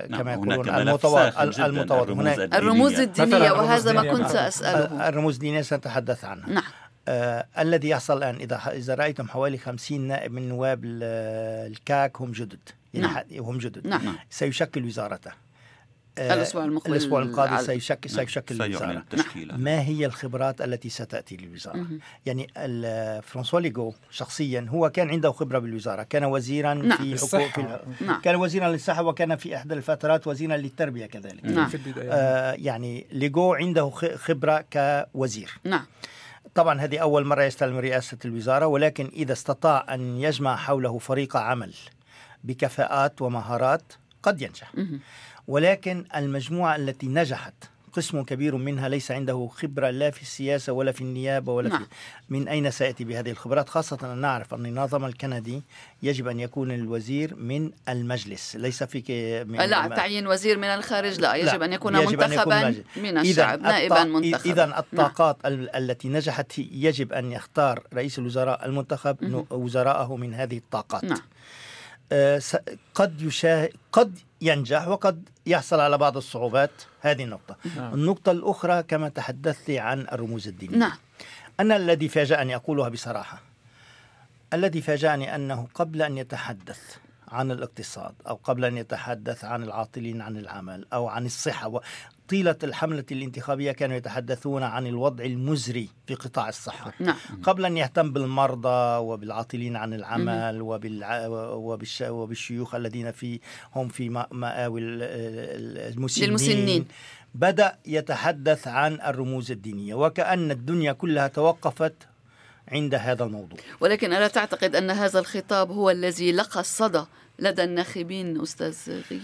D: نعم
B: كما يقولون المتواضع المتواضع
D: الرموز
B: هناك
A: الرموز
C: الرموز
A: وهذا ما كنت. أسأله
B: الرموز الدينية سنتحدث عنها
A: نعم.
B: آه الذي يحصل الآن إذا إذا رأيتم حوالي 50 نائب من نواب ال- الكاك هم جدد. يعني
A: نعم.
B: هم جدد.
A: نعم.
B: سيشكل وزارته.
A: الأسبوع المقبل
B: الأسبوع القادم سيشكل
D: نعم.
B: سيشكل
D: سيعلن
B: الوزارة.
D: التشكيلة.
B: ما هي الخبرات التي ستأتي للوزارة؟ يعني فرانسوا ليغو شخصيا هو كان عنده خبرة بالوزارة كان وزيرا
A: نعم.
B: في. حقوق
A: نعم.
B: كان وزيرا للصحة وكان في إحدى الفترات وزيرا للتربية كذلك.
A: نعم.
C: في البداية.
B: آه يعني ليغو عنده خ- خبرة كوزير.
A: نعم.
B: طبعا هذه أول مرة يستلم رئاسة الوزارة ولكن إذا استطاع أن يجمع حوله فريق عمل بكفاءات ومهارات قد ينجح. ولكن المجموعة التي نجحت قسم كبير منها ليس عنده خبرة لا في السياسة ولا في النيابة ولا
A: نعم.
B: في من أين سيأتي بهذه الخبرات خاصة أن نعرف أن النظام الكندي يجب أن يكون الوزير من المجلس ليس في من
A: لا تعيين وزير من الخارج لا يجب
B: لا،
A: أن يكون
B: يجب أن
A: منتخبا
B: مجلس.
A: من
B: إذن
A: الشعب نائبا
B: الط-
A: منتخبا
B: إذا الطاقات ال- التي نجحت يجب أن يختار رئيس الوزراء المنتخب وزراءه من هذه الطاقات
A: نعم.
B: آه، قد يشاهد قد ينجح وقد يحصل على بعض الصعوبات. هذه النقطة.
H: نعم.
B: النقطة الأخرى كما تحدثت عن الرموز الدينية.
A: نعم.
B: أنا الذي فاجأني أقولها بصراحة. الذي فاجأني أنه قبل أن يتحدث عن الاقتصاد أو قبل أن يتحدث عن العاطلين عن العمل أو عن الصحة و- طيلة الحملة الانتخابية كانوا يتحدثون عن الوضع المزري في قطاع الصحة.
A: نعم.
B: قبل أن يهتم بالمرضى وبالعاطلين عن العمل وبالع... وبالش... وبالشيوخ الذين في هم في مآوي ال- ال- المسنين.
A: للمسنين.
B: بدأ يتحدث عن الرموز الدينية وكأن الدنيا كلها توقفت عند هذا الموضوع.
A: ولكن ألا تعتقد أن هذا الخطاب هو الذي لقى الصدى لدى الناخبين أستاذ غي؟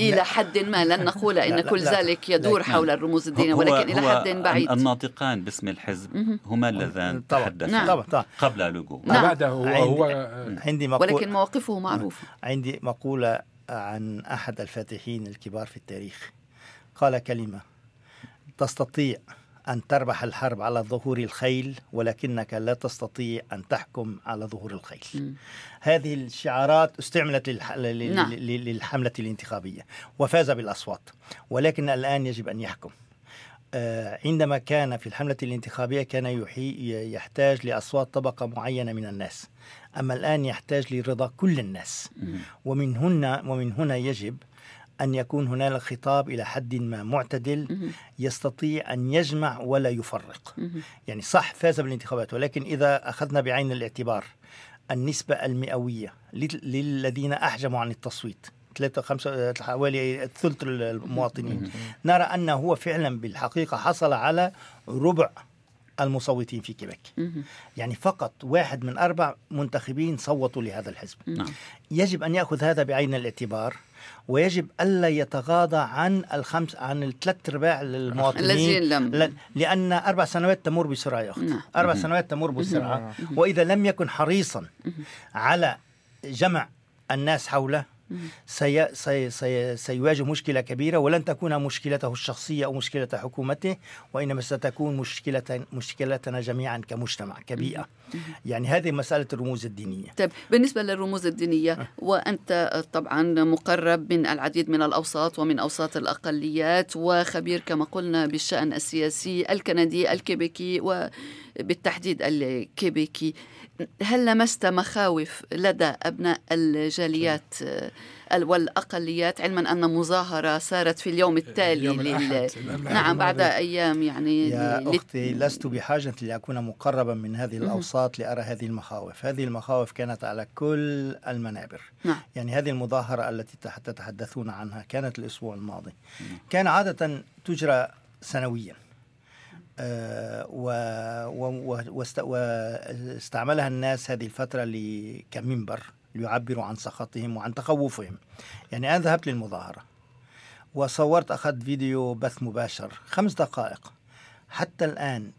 A: إلى حد ما لن نقول إن
B: لا، لا،
A: كل
B: لا.
A: ذلك يدور
B: لا.
A: حول الرموز الدينية
D: هو-
A: ولكن إلى
D: هو
A: حد بعيد
D: الناطقان باسم الحزب هما اللذان تحدثا
A: نعم.
B: طبعا طبعا
D: قبل لجوء
A: نعم.
C: بعده هو,
B: عندي-
C: هو
B: عندي مقولة
A: ولكن مواقفه معروفة
B: عندي مقولة عن أحد الفاتحين الكبار في التاريخ قال كلمة تستطيع أن تربح الحرب على ظهور الخيل ولكنك لا تستطيع أن تحكم على ظهور الخيل
A: مم.
B: هذه الشعارات استعملت للح... لل-
A: نعم.
B: لل- للحملة الانتخابية وفاز بالأصوات ولكن الآن يجب أن يحكم آه، عندما كان في الحملة الانتخابية كان يحي... يحتاج لأصوات طبقة معينة من الناس أما الآن يحتاج لرضا كل الناس ومن هنا ومن هنا يجب أن يكون هنالك خطاب إلى حد ما معتدل يستطيع أن يجمع ولا يفرق. يعني صح فاز بالانتخابات ولكن إذا أخذنا بعين الاعتبار النسبة المئوية لل- للذين أحجموا عن التصويت ثلاثة خمسة حوالي ثلث المواطنين نرى أنه هو فعلا بالحقيقة حصل على ربع المصوتين في كيبيك
A: مهم.
B: يعني فقط واحد من أربع منتخبين صوتوا لهذا الحزب.
D: نعم.
B: يجب أن يأخذ هذا بعين الاعتبار ويجب ألا يتغاضى عن الخمس عن الثلاث أرباع المواطنين
A: الذين لم.
B: ل- لأن أربع سنوات تمر بسرعة يا أخت
A: نعم.
B: أربع سنوات تمر بسرعة. وإذا لم يكن حريصا على جمع الناس حوله سي سي سي سيواجه مشكلة كبيرة ولن تكون مشكلته الشخصية أو مشكلة حكومته وإنما ستكون مشكلة مشكلتنا جميعا كمجتمع كبيئة. يعني هذه مسألة الرموز الدينية.
A: طيب بالنسبة للرموز الدينية وأنت طبعا مقرب من العديد من الأوساط ومن أوساط الأقليات وخبير كما قلنا بالشأن السياسي الكندي الكيبيكي وبالتحديد الكيبيكي. هل لمست مخاوف لدى أبناء الجاليات والأقليات؟ علما أن مظاهرة صارت في اليوم التالي
C: يوم
A: لل...
C: الأحد، الأحد
A: نعم بعد
C: الماضي.
A: أيام يعني
B: يا أختي لست بحاجة لأكون مقربا من هذه الأوساط لأرى هذه المخاوف. هذه المخاوف كانت على كل المنابر.
A: نعم.
B: يعني هذه المظاهرة التي تح- تتحدثون عنها كانت الأسبوع الماضي. كان عادة تجرى سنويا آه، و- و- و- واست- واستعملها الناس هذه الفترة كمنبر ليعبروا عن سخطهم وعن تخوفهم. يعني أنا ذهبت للمظاهرة وصورت أخذت فيديو بث مباشر خمس دقائق. حتى الآن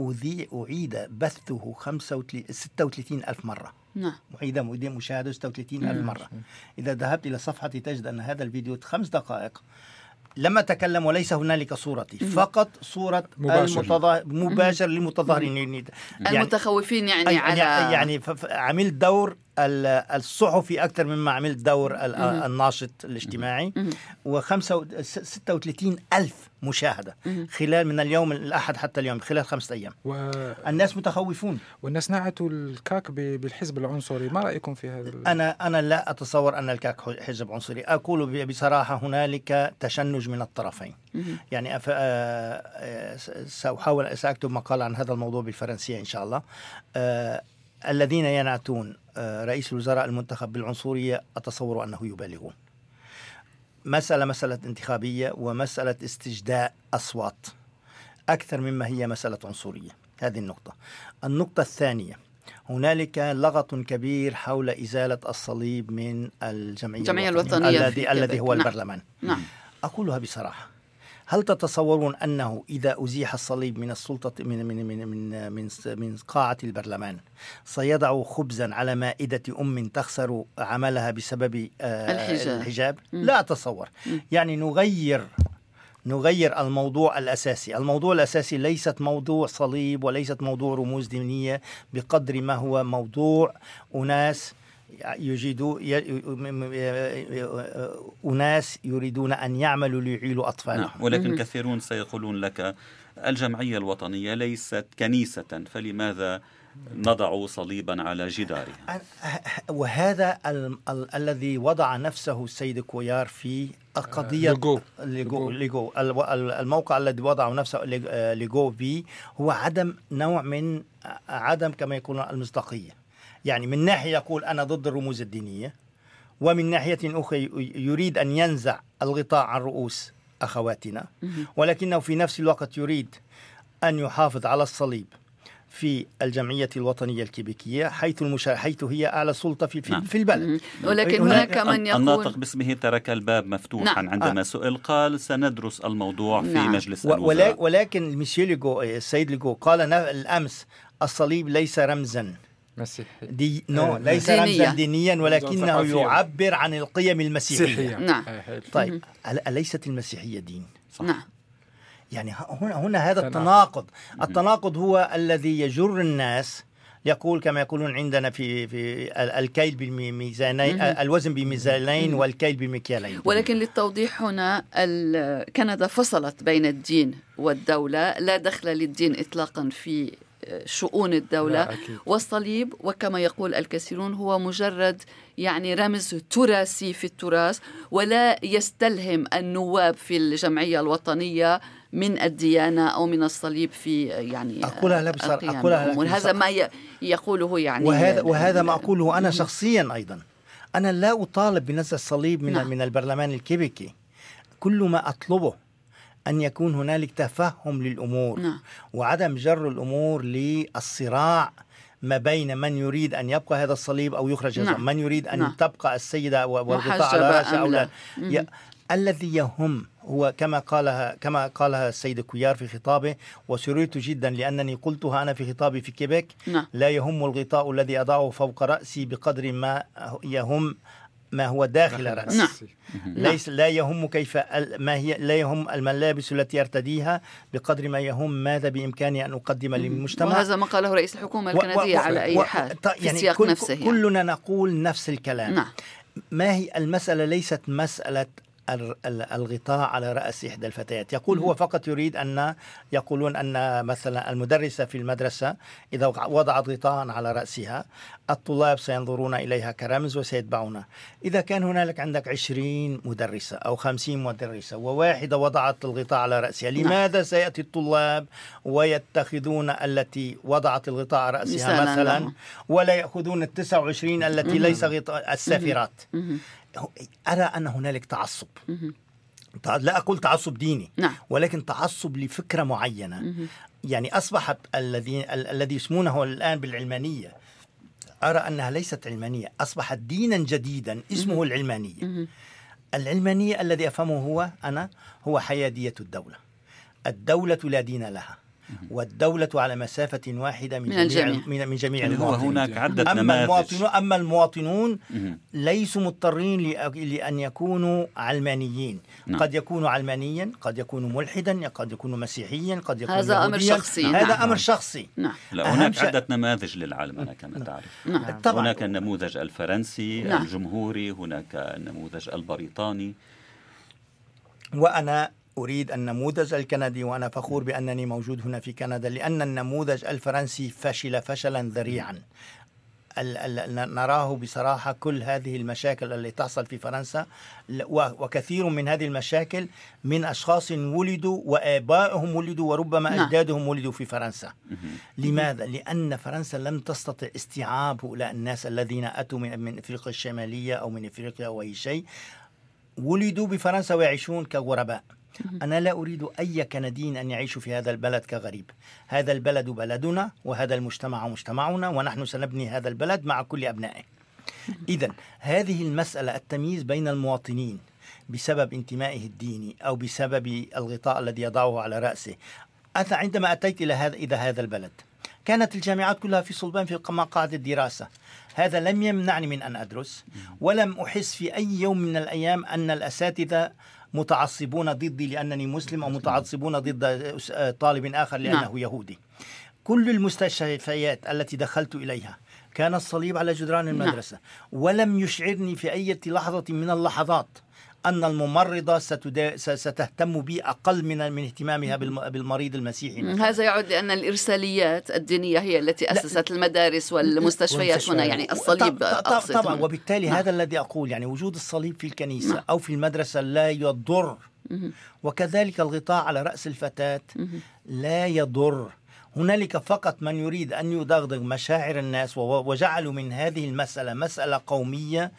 B: أذيع أعيد بثه 35 36 ألف مرة.
A: نعم.
B: معيدة مشاهدة 36 ألف مرة. إذا ذهبت إلى صفحتي تجد أن هذا الفيديو خمس دقائق. لم أتكلم وليس هنالك صورتي فقط صورة
C: مباشر.
B: المتظا... مباشر للمتظاهرين يعني
A: المتخوفين يعني على
B: يعني, يعني ف- ف- عملت دور الصحفي أكثر مما عملت دور ال- الناشط الاجتماعي. و 36 ألف مشاهدة. خلال من اليوم الأحد حتى اليوم خلال خمسة أيام.
C: و...
B: الناس متخوفون.
C: والناس نعتوا الكاك بالحزب العنصري. ما رأيكم في هذا؟ ال-
B: أنا أنا لا أتصور أن الكاك حزب عنصري. أقول ب- بصراحة هنالك تشنج من الطرفين. يعني أف... آه، آه، س- سأحاول سأكتب مقال عن هذا الموضوع بالفرنسية إن شاء الله. آه، الذين ينعتون آه، رئيس الوزراء المنتخب بالعنصرية أتصور أنه يبالغون. مسألة مسألة انتخابية ومسألة استجداء أصوات. أكثر مما هي مسألة عنصرية. هذه النقطة. النقطة الثانية. هنالك لغط كبير حول إزالة الصليب من الجمعية
A: الجمعية
B: الوطنية
A: الوطنية
B: الذي الذي. هو
A: نعم.
B: البرلمان.
A: نعم.
B: أقولها بصراحة. هل تتصورون أنه إذا أزيح الصليب من السلطة من من من من من, من قاعة البرلمان سيضع خبزا على مائدة أم تخسر عملها بسبب
A: آه، الحجاب,
B: الحجاب؟ لا أتصور. يعني نغير نغير الموضوع الأساسي، الموضوع الأساسي ليست موضوع صليب وليست موضوع رموز دينية بقدر ما هو موضوع أناس يجدوا أناس يريدون أن يعملوا ليعيلوا أطفالهم. نعم
D: ولكن كثيرون سيقولون لك الجمعية الوطنية ليست كنيسة فلماذا نضع صليبا على جدارها؟
B: وهذا ال- ال- الذي وضع نفسه السيد كويار في القضية
C: ليجو.
B: ليجو, ليجو. الموقع الذي وضع نفسه ليجو في هو عدم نوع من عدم كما يقولون المصداقية. يعني من ناحية يقول أنا ضد الرموز الدينية ومن ناحية أخرى يريد أن ينزع الغطاء عن رؤوس أخواتنا ولكنه في نفس الوقت يريد أن يحافظ على الصليب في الجمعية الوطنية الكيبيكية حيث المشا... حيث هي أعلى سلطة في في, نعم. في البلد
A: ولكن هناك من يقول
D: الناطق باسمه ترك الباب مفتوحا نعم. عندما آه. سئل قال سندرس الموضوع في نعم. مجلس الوزراء
B: ولكن ميسيو ليغو السيد ليغو قال الأمس الصليب ليس رمزا
C: مسيحي
B: ديني no, no, ليس رمزا دينيا ولكنه يعبر عن القيم المسيحية.
A: نعم.
B: طيب أليست المسيحية دين؟
A: صح. نعم.
B: يعني هنا هنا هذا التناقض. التناقض هو الذي يجر الناس يقول كما يقولون عندنا في في الكيل بميزانين الوزن بميزانين والكيل بمكيالين.
A: ولكن للتوضيح هنا كندا فصلت بين الدين والدولة لا دخل للدين إطلاقا في شؤون الدولة والصليب وكما يقول الكثيرون هو مجرد يعني رمز تراثي في التراث ولا يستلهم النواب في الجمعية الوطنية من الديانة أو من الصليب في يعني
B: أقولها لا بصراحة أقولها
A: لا هذا ما يقوله يعني
B: وهذا وهذا ما أقوله أنا شخصيا أيضا. أنا لا أطالب بنزع الصليب من نعم. من البرلمان الكيبيكي كل ما أطلبه أن يكون هنالك تفهم للأمور نعم. وعدم جر الأمور للصراع ما بين من يريد أن يبقى هذا الصليب أو يخرج نعم. من يريد أن نعم. تبقى السيدة والغطاء على رأسها أو لا الذي يهم هو كما قالها كما قالها السيد كويار في خطابه وسررت جدا لأنني قلتها أنا في خطابي في كيبيك
A: نعم.
B: لا يهم الغطاء الذي أضعه فوق رأسي بقدر ما يهم ما هو داخل رأسي.
A: نعم.
B: ليس لا يهم كيف ما هي لا يهم الملابس التي ارتديها بقدر ما يهم ماذا بإمكاني أن أقدم للمجتمع.
A: وهذا ما قاله رئيس الحكومة الكندية و... و... على أي حال في يعني السياق
B: كل...
A: نفسه يعني.
B: كلنا نقول نفس الكلام.
A: نعم.
B: ما هي المسألة ليست مسألة الغطاء على رأس إحدى الفتيات. يقول هو فقط يريد أن يقولون أن مثلا المدرسة في المدرسة إذا وضعت غطاء على رأسها الطلاب سينظرون إليها كرمز وسيتبعونها إذا كان هنالك عندك عشرين مدرسة أو خمسين مدرسة وواحدة وضعت الغطاء على رأسها لماذا سيأتي الطلاب ويتخذون التي وضعت الغطاء على رأسها مثلا ولا يأخذون التسع وعشرين التي ليس غطاء السافرات أرى أن هنالك تعصب. لا أقول تعصب ديني
A: نعم.
B: ولكن تعصب لفكرة معينة. يعني أصبحت الذي الذي يسمونه الآن بالعلمانية أرى أنها ليست علمانية أصبحت دينا جديدا اسمه العلمانية. العلمانية الذي أفهمه هو أنا هو حيادية الدولة. الدولة لا دين لها. والدولة على مسافة واحدة من,
A: من
B: جميع
A: الجميع.
B: من جميع
D: يعني
B: المواطنين
D: هناك عدة
B: أما
D: نماذج
B: المواطنون أما المواطنون ليسوا مضطرين لأن يكونوا علمانيين
D: نعم.
B: قد يكونوا علمانيا قد يكونوا ملحدا قد يكونوا مسيحيا قد يكونوا
A: هذا أمر. شخصي.
B: هذا
A: نعم.
B: أمر شخصي
A: نعم
D: لا هناك عدة نماذج للعلمنة كما تعرف
A: نعم.
B: طبعا
D: هناك النموذج الفرنسي
A: نعم.
D: الجمهوري هناك النموذج البريطاني
B: وأنا أريد النموذج الكندي وأنا فخور بأنني موجود هنا في كندا لأن النموذج الفرنسي فشل فشلا ذريعا. نراه بصراحة كل هذه المشاكل التي تحصل في فرنسا وكثير من هذه المشاكل من أشخاص ولدوا وآبائهم ولدوا وربما
A: نعم.
B: أجدادهم ولدوا في فرنسا. لماذا؟ لأن فرنسا لم تستطع استيعاب هؤلاء الناس الذين أتوا من, من أفريقيا الشمالية أو من أفريقيا أو أي شيء. ولدوا بفرنسا ويعيشون كغرباء. أنا لا أريد أي كندي أن يعيش في هذا البلد كغريب. هذا البلد بلدنا وهذا المجتمع مجتمعنا ونحن سنبني هذا البلد مع كل أبنائه. إذا هذه المسألة التمييز بين المواطنين بسبب انتمائه الديني أو بسبب الغطاء الذي يضعه على رأسه عندما أتيت إلى هذا إلى هذا البلد كانت الجامعات كلها في صلبان في مقاعد الدراسة هذا لم يمنعني من أن أدرس ولم أحس في أي يوم من الأيام أن الأساتذة متعصبون ضدي لأنني مسلم أو متعصبون ضد طالب آخر لأنه نعم. يهودي كل المستشفيات التي دخلت إليها كان الصليب على جدران نعم. المدرسة نعم. ولم يشعرني في أي لحظة من اللحظات أن الممرضة ستهتم بي أقل من من اهتمامها بالمريض المسيحي.
A: مثلا. هذا يعود لأن الإرساليات الدينية هي التي أسست المدارس والمستشفيات هنا يعني الصليب
B: طبعا وبالتالي نعم. هذا الذي أقول يعني وجود الصليب في الكنيسة نعم. أو في المدرسة لا يضر. وكذلك الغطاء على رأس الفتاة لا يضر. هنالك فقط من يريد أن يدغدغ مشاعر الناس وجعلوا من هذه المسألة مسألة قومية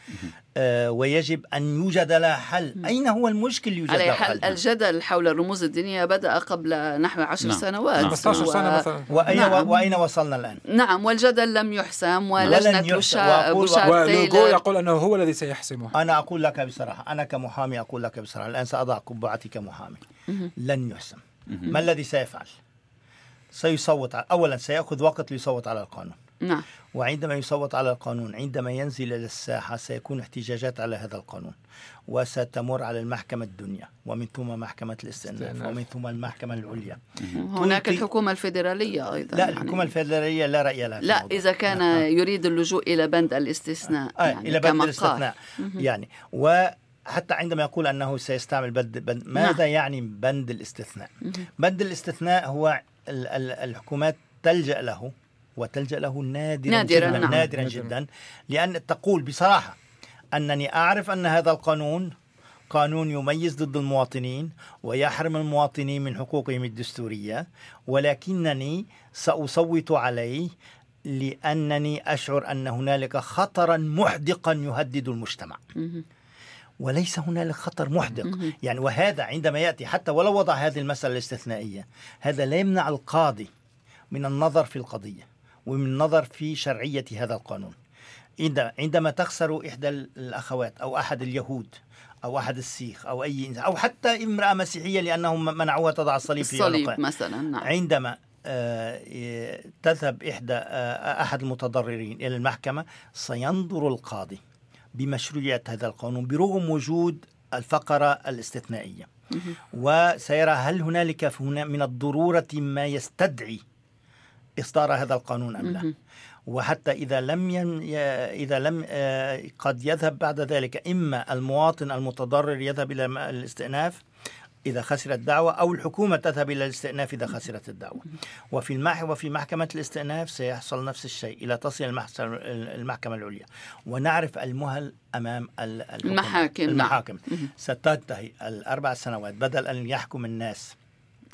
B: آه ويجب أن يوجد لها حل. أين هو المشكل يوجد
A: على حل؟ الجدل حول الرموز الدينية بدأ قبل نحو عشر نعم. سنوات.
C: 15 نعم. سنة مثلا.
B: وأين, نعم. وأين وصلنا الآن؟
A: نعم والجدل لم يحسم ولجنة بوشار
C: ولوغو يقول أنه هو الذي سيحسمه.
B: أنا أقول لك بصراحة أنا كمحامي أقول لك بصراحة الآن سأضع قبعتي كمحامي لن يحسم. ما الذي سيفعل؟ سيصوت أولا سيأخذ وقت ليصوت على القانون
A: نعم
B: وعندما يصوت على القانون عندما ينزل إلى الساحة سيكون احتجاجات على هذا القانون وستمر على المحكمة الدنيا ومن ثم محكمة الاستئناف ومن ثم المحكمة العليا
A: هناك الحكومة الفدرالية أيضا
B: لا يعني. الحكومة الفدرالية لا رأي لها
A: لا إذا كان نعم. يريد اللجوء إلى بند الاستثناء
B: آه. يعني إلى بند الاستثناء يعني و حتى عندما يقول أنه سيستعمل بند, بند ماذا نعم. يعني بند الاستثناء؟ بند الاستثناء هو الحكومات تلجأ له وتلجأ له نادرا نادرا جدا نعم. نادرا جدا لأن تقول بصراحة أنني أعرف أن هذا القانون قانون يميز ضد المواطنين ويحرم المواطنين من حقوقهم الدستورية ولكنني سأصوت عليه لأنني أشعر أن هنالك خطرا محدقا يهدد المجتمع. وليس هنالك خطر محدق. يعني وهذا عندما يأتي حتى ولو وضع هذه المسألة الاستثنائية هذا لا يمنع القاضي من النظر في القضية ومن النظر في شرعية هذا القانون. عندما تخسر إحدى الأخوات أو أحد اليهود أو أحد السيخ أو أي إنسان أو حتى امرأة مسيحية لأنهم منعوها تضع الصليب في
A: الصليب مثلا نعم.
B: عندما آه، تذهب إحدى آه، أحد المتضررين إلى المحكمة سينظر القاضي. بمشروعية هذا القانون برغم وجود الفقرة الاستثنائية. وسيرى هل هنالك من الضرورة ما يستدعي إصدار هذا القانون أم لا؟ وحتى إذا لم ين... إذا لم آه، قد يذهب بعد ذلك إما المواطن المتضرر يذهب إلى الاستئناف إذا خسرت الدعوة أو الحكومة تذهب إلى الاستئناف إذا خسرت الدعوة. وفي المح وفي محكمة الاستئناف سيحصل نفس الشيء إلى تصل المحكمة العليا. ونعرف المهل أمام
A: المحاكم
B: المحاكم. ستنتهي الأربع سنوات بدل أن يحكم الناس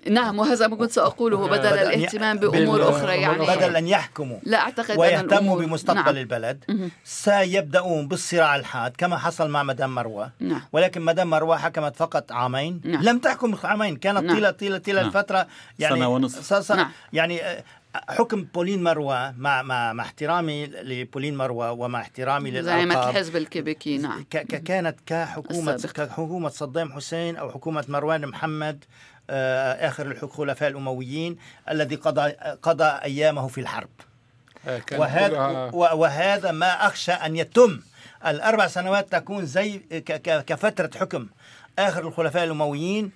A: نعم وهذا ما كنت سأقوله بدل الاهتمام بأمور أخرى يعني
B: بدل أن يحكموا
A: لا أعتقد
B: ويهتموا بمستقبل نعم. البلد سيبدأون بالصراع الحاد كما حصل مع مدام مروة
A: نعم.
B: ولكن مدام مروة حكمت فقط عامين نعم. لم تحكم عامين كانت نعم. طيلة طيلة طيلة نعم. الفترة يعني
D: سنة ونصف
B: نعم. يعني آه، حكم بولين مروة مع مع مع احترامي لبولين مروة ومع احترامي للألقاب
A: زعيمة الحزب الكيبيكي نعم
B: كانت كحكومة كحكومة صدام حسين أو حكومة مروان محمد آخر الخلفاء الأمويين الذي قضى قضى أيامه في الحرب. آه، وهذا, وهذا ما أخشى أن يتم. الأربع سنوات تكون زي كفترة حكم آخر الخلفاء الأمويين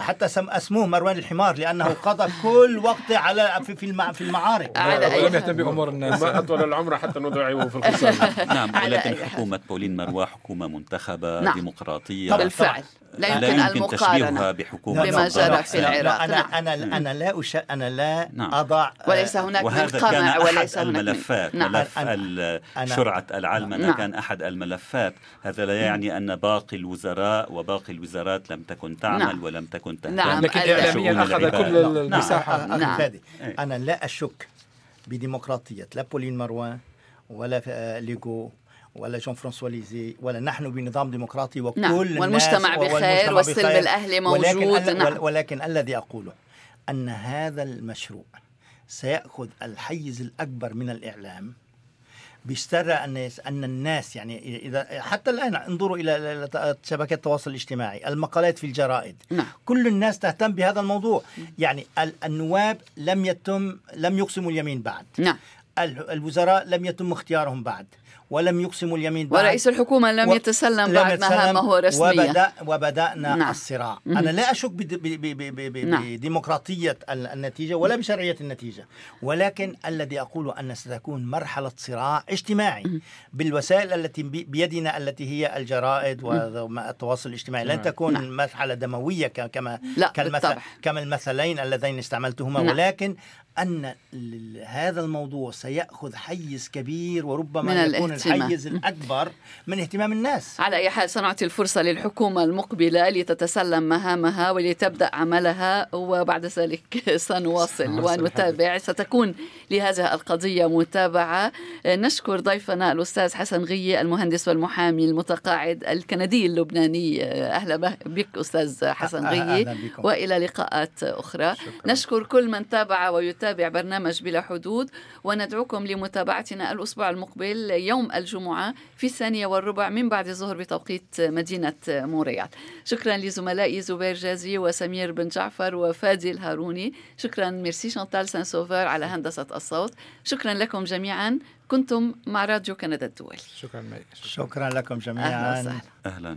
B: حتى سم اسموه مروان الحمار لأنه قضى كل وقته على في في في المعارك
C: ولم يهتم بأمور الناس
H: ما أطول العمر حتى نضيعه في الخساره
D: نعم ولكن حكومة بولين مروان حكومة منتخبة نعم. ديمقراطية
A: بالفعل لا يمكن, لا يمكن تشبيهها
D: بحكومة
A: بما جرى في العراق
B: أنا نعم. أنا أنا لا أش... أنا لا
D: نعم.
B: اضع
A: وليس هناك
D: وهذا كان أحد الملفات نعم. ملف شرعة العلمنه نعم. كان أحد الملفات هذا لا يعني أن باقي الوزراء وباقي الوزارات لم تكن تعمل نعم. ولم تكن تهتم
C: نعم. لكن اعلاميا أخذ كل المساحة
B: نعم. نعم. أنا لا أشك بديمقراطية لا بولين مروان ولا ليغو ولا جون فرانسوا ليزي ولا نحن بنظام ديمقراطي وكل نعم.
A: والمجتمع
B: الناس
A: بخير والسلم الأهلي موجود
B: ولكن, نعم. ولكن الذي أقوله أن هذا المشروع سيأخذ الحيز الأكبر من الإعلام بيسترى أن أن الناس يعني إذا حتى الآن انظروا إلى شبكات التواصل الاجتماعي المقالات في الجرائد.
A: نعم.
B: كل الناس تهتم بهذا الموضوع. يعني النواب لم يتم لم يقسموا اليمين بعد.
A: نعم.
B: الوزراء لم يتم اختيارهم بعد. ولم يقسموا اليمين بعد
A: ورئيس الحكومة لم و... يتسلم لم بعد مهامه رسميا
B: وبدأ وبدأنا نعم. الصراع مم. أنا لا أشك بديمقراطية نعم. النتيجة ولا بشرعية النتيجة ولكن الذي أقول أن ستكون مرحلة صراع اجتماعي مم. بالوسائل التي بيدنا التي هي الجرائد والتواصل الاجتماعي لن تكون نعم. مرحلة دموية كما
A: لا كالمثل
B: كما المثلين اللذين استعملتهما نعم. ولكن أن هذا الموضوع سيأخذ حيز كبير وربما من يكون الحيز الأكبر من اهتمام الناس.
A: على أي حال سنعطي الفرصة للحكومة المقبلة لتتسلم مهامها ولتبدأ عملها وبعد ذلك سنواصل ونتابع. ستكون لهذه القضية متابعة. نشكر ضيفنا الأستاذ حسن غية المهندس والمحامي المتقاعد الكندي اللبناني. أهلا بك أستاذ حسن غية وإلى لقاءات أخرى. شكرا. نشكر كل من تابع ويتابع نتابع برنامج بلا حدود وندعوكم لمتابعتنا الأسبوع المقبل يوم الجمعة في الثانية والربع من بعد الظهر بتوقيت مدينة مونريال شكرا لزملائي زبير جازي وسمير بن جعفر وفادي الهاروني شكرا ميرسي شانتال سان سوفر على هندسة الصوت. شكرا لكم جميعا. كنتم مع راديو كندا الدولي.
C: شكرا
B: شكرا لكم جميعا.
A: أهلا,
D: أهلا.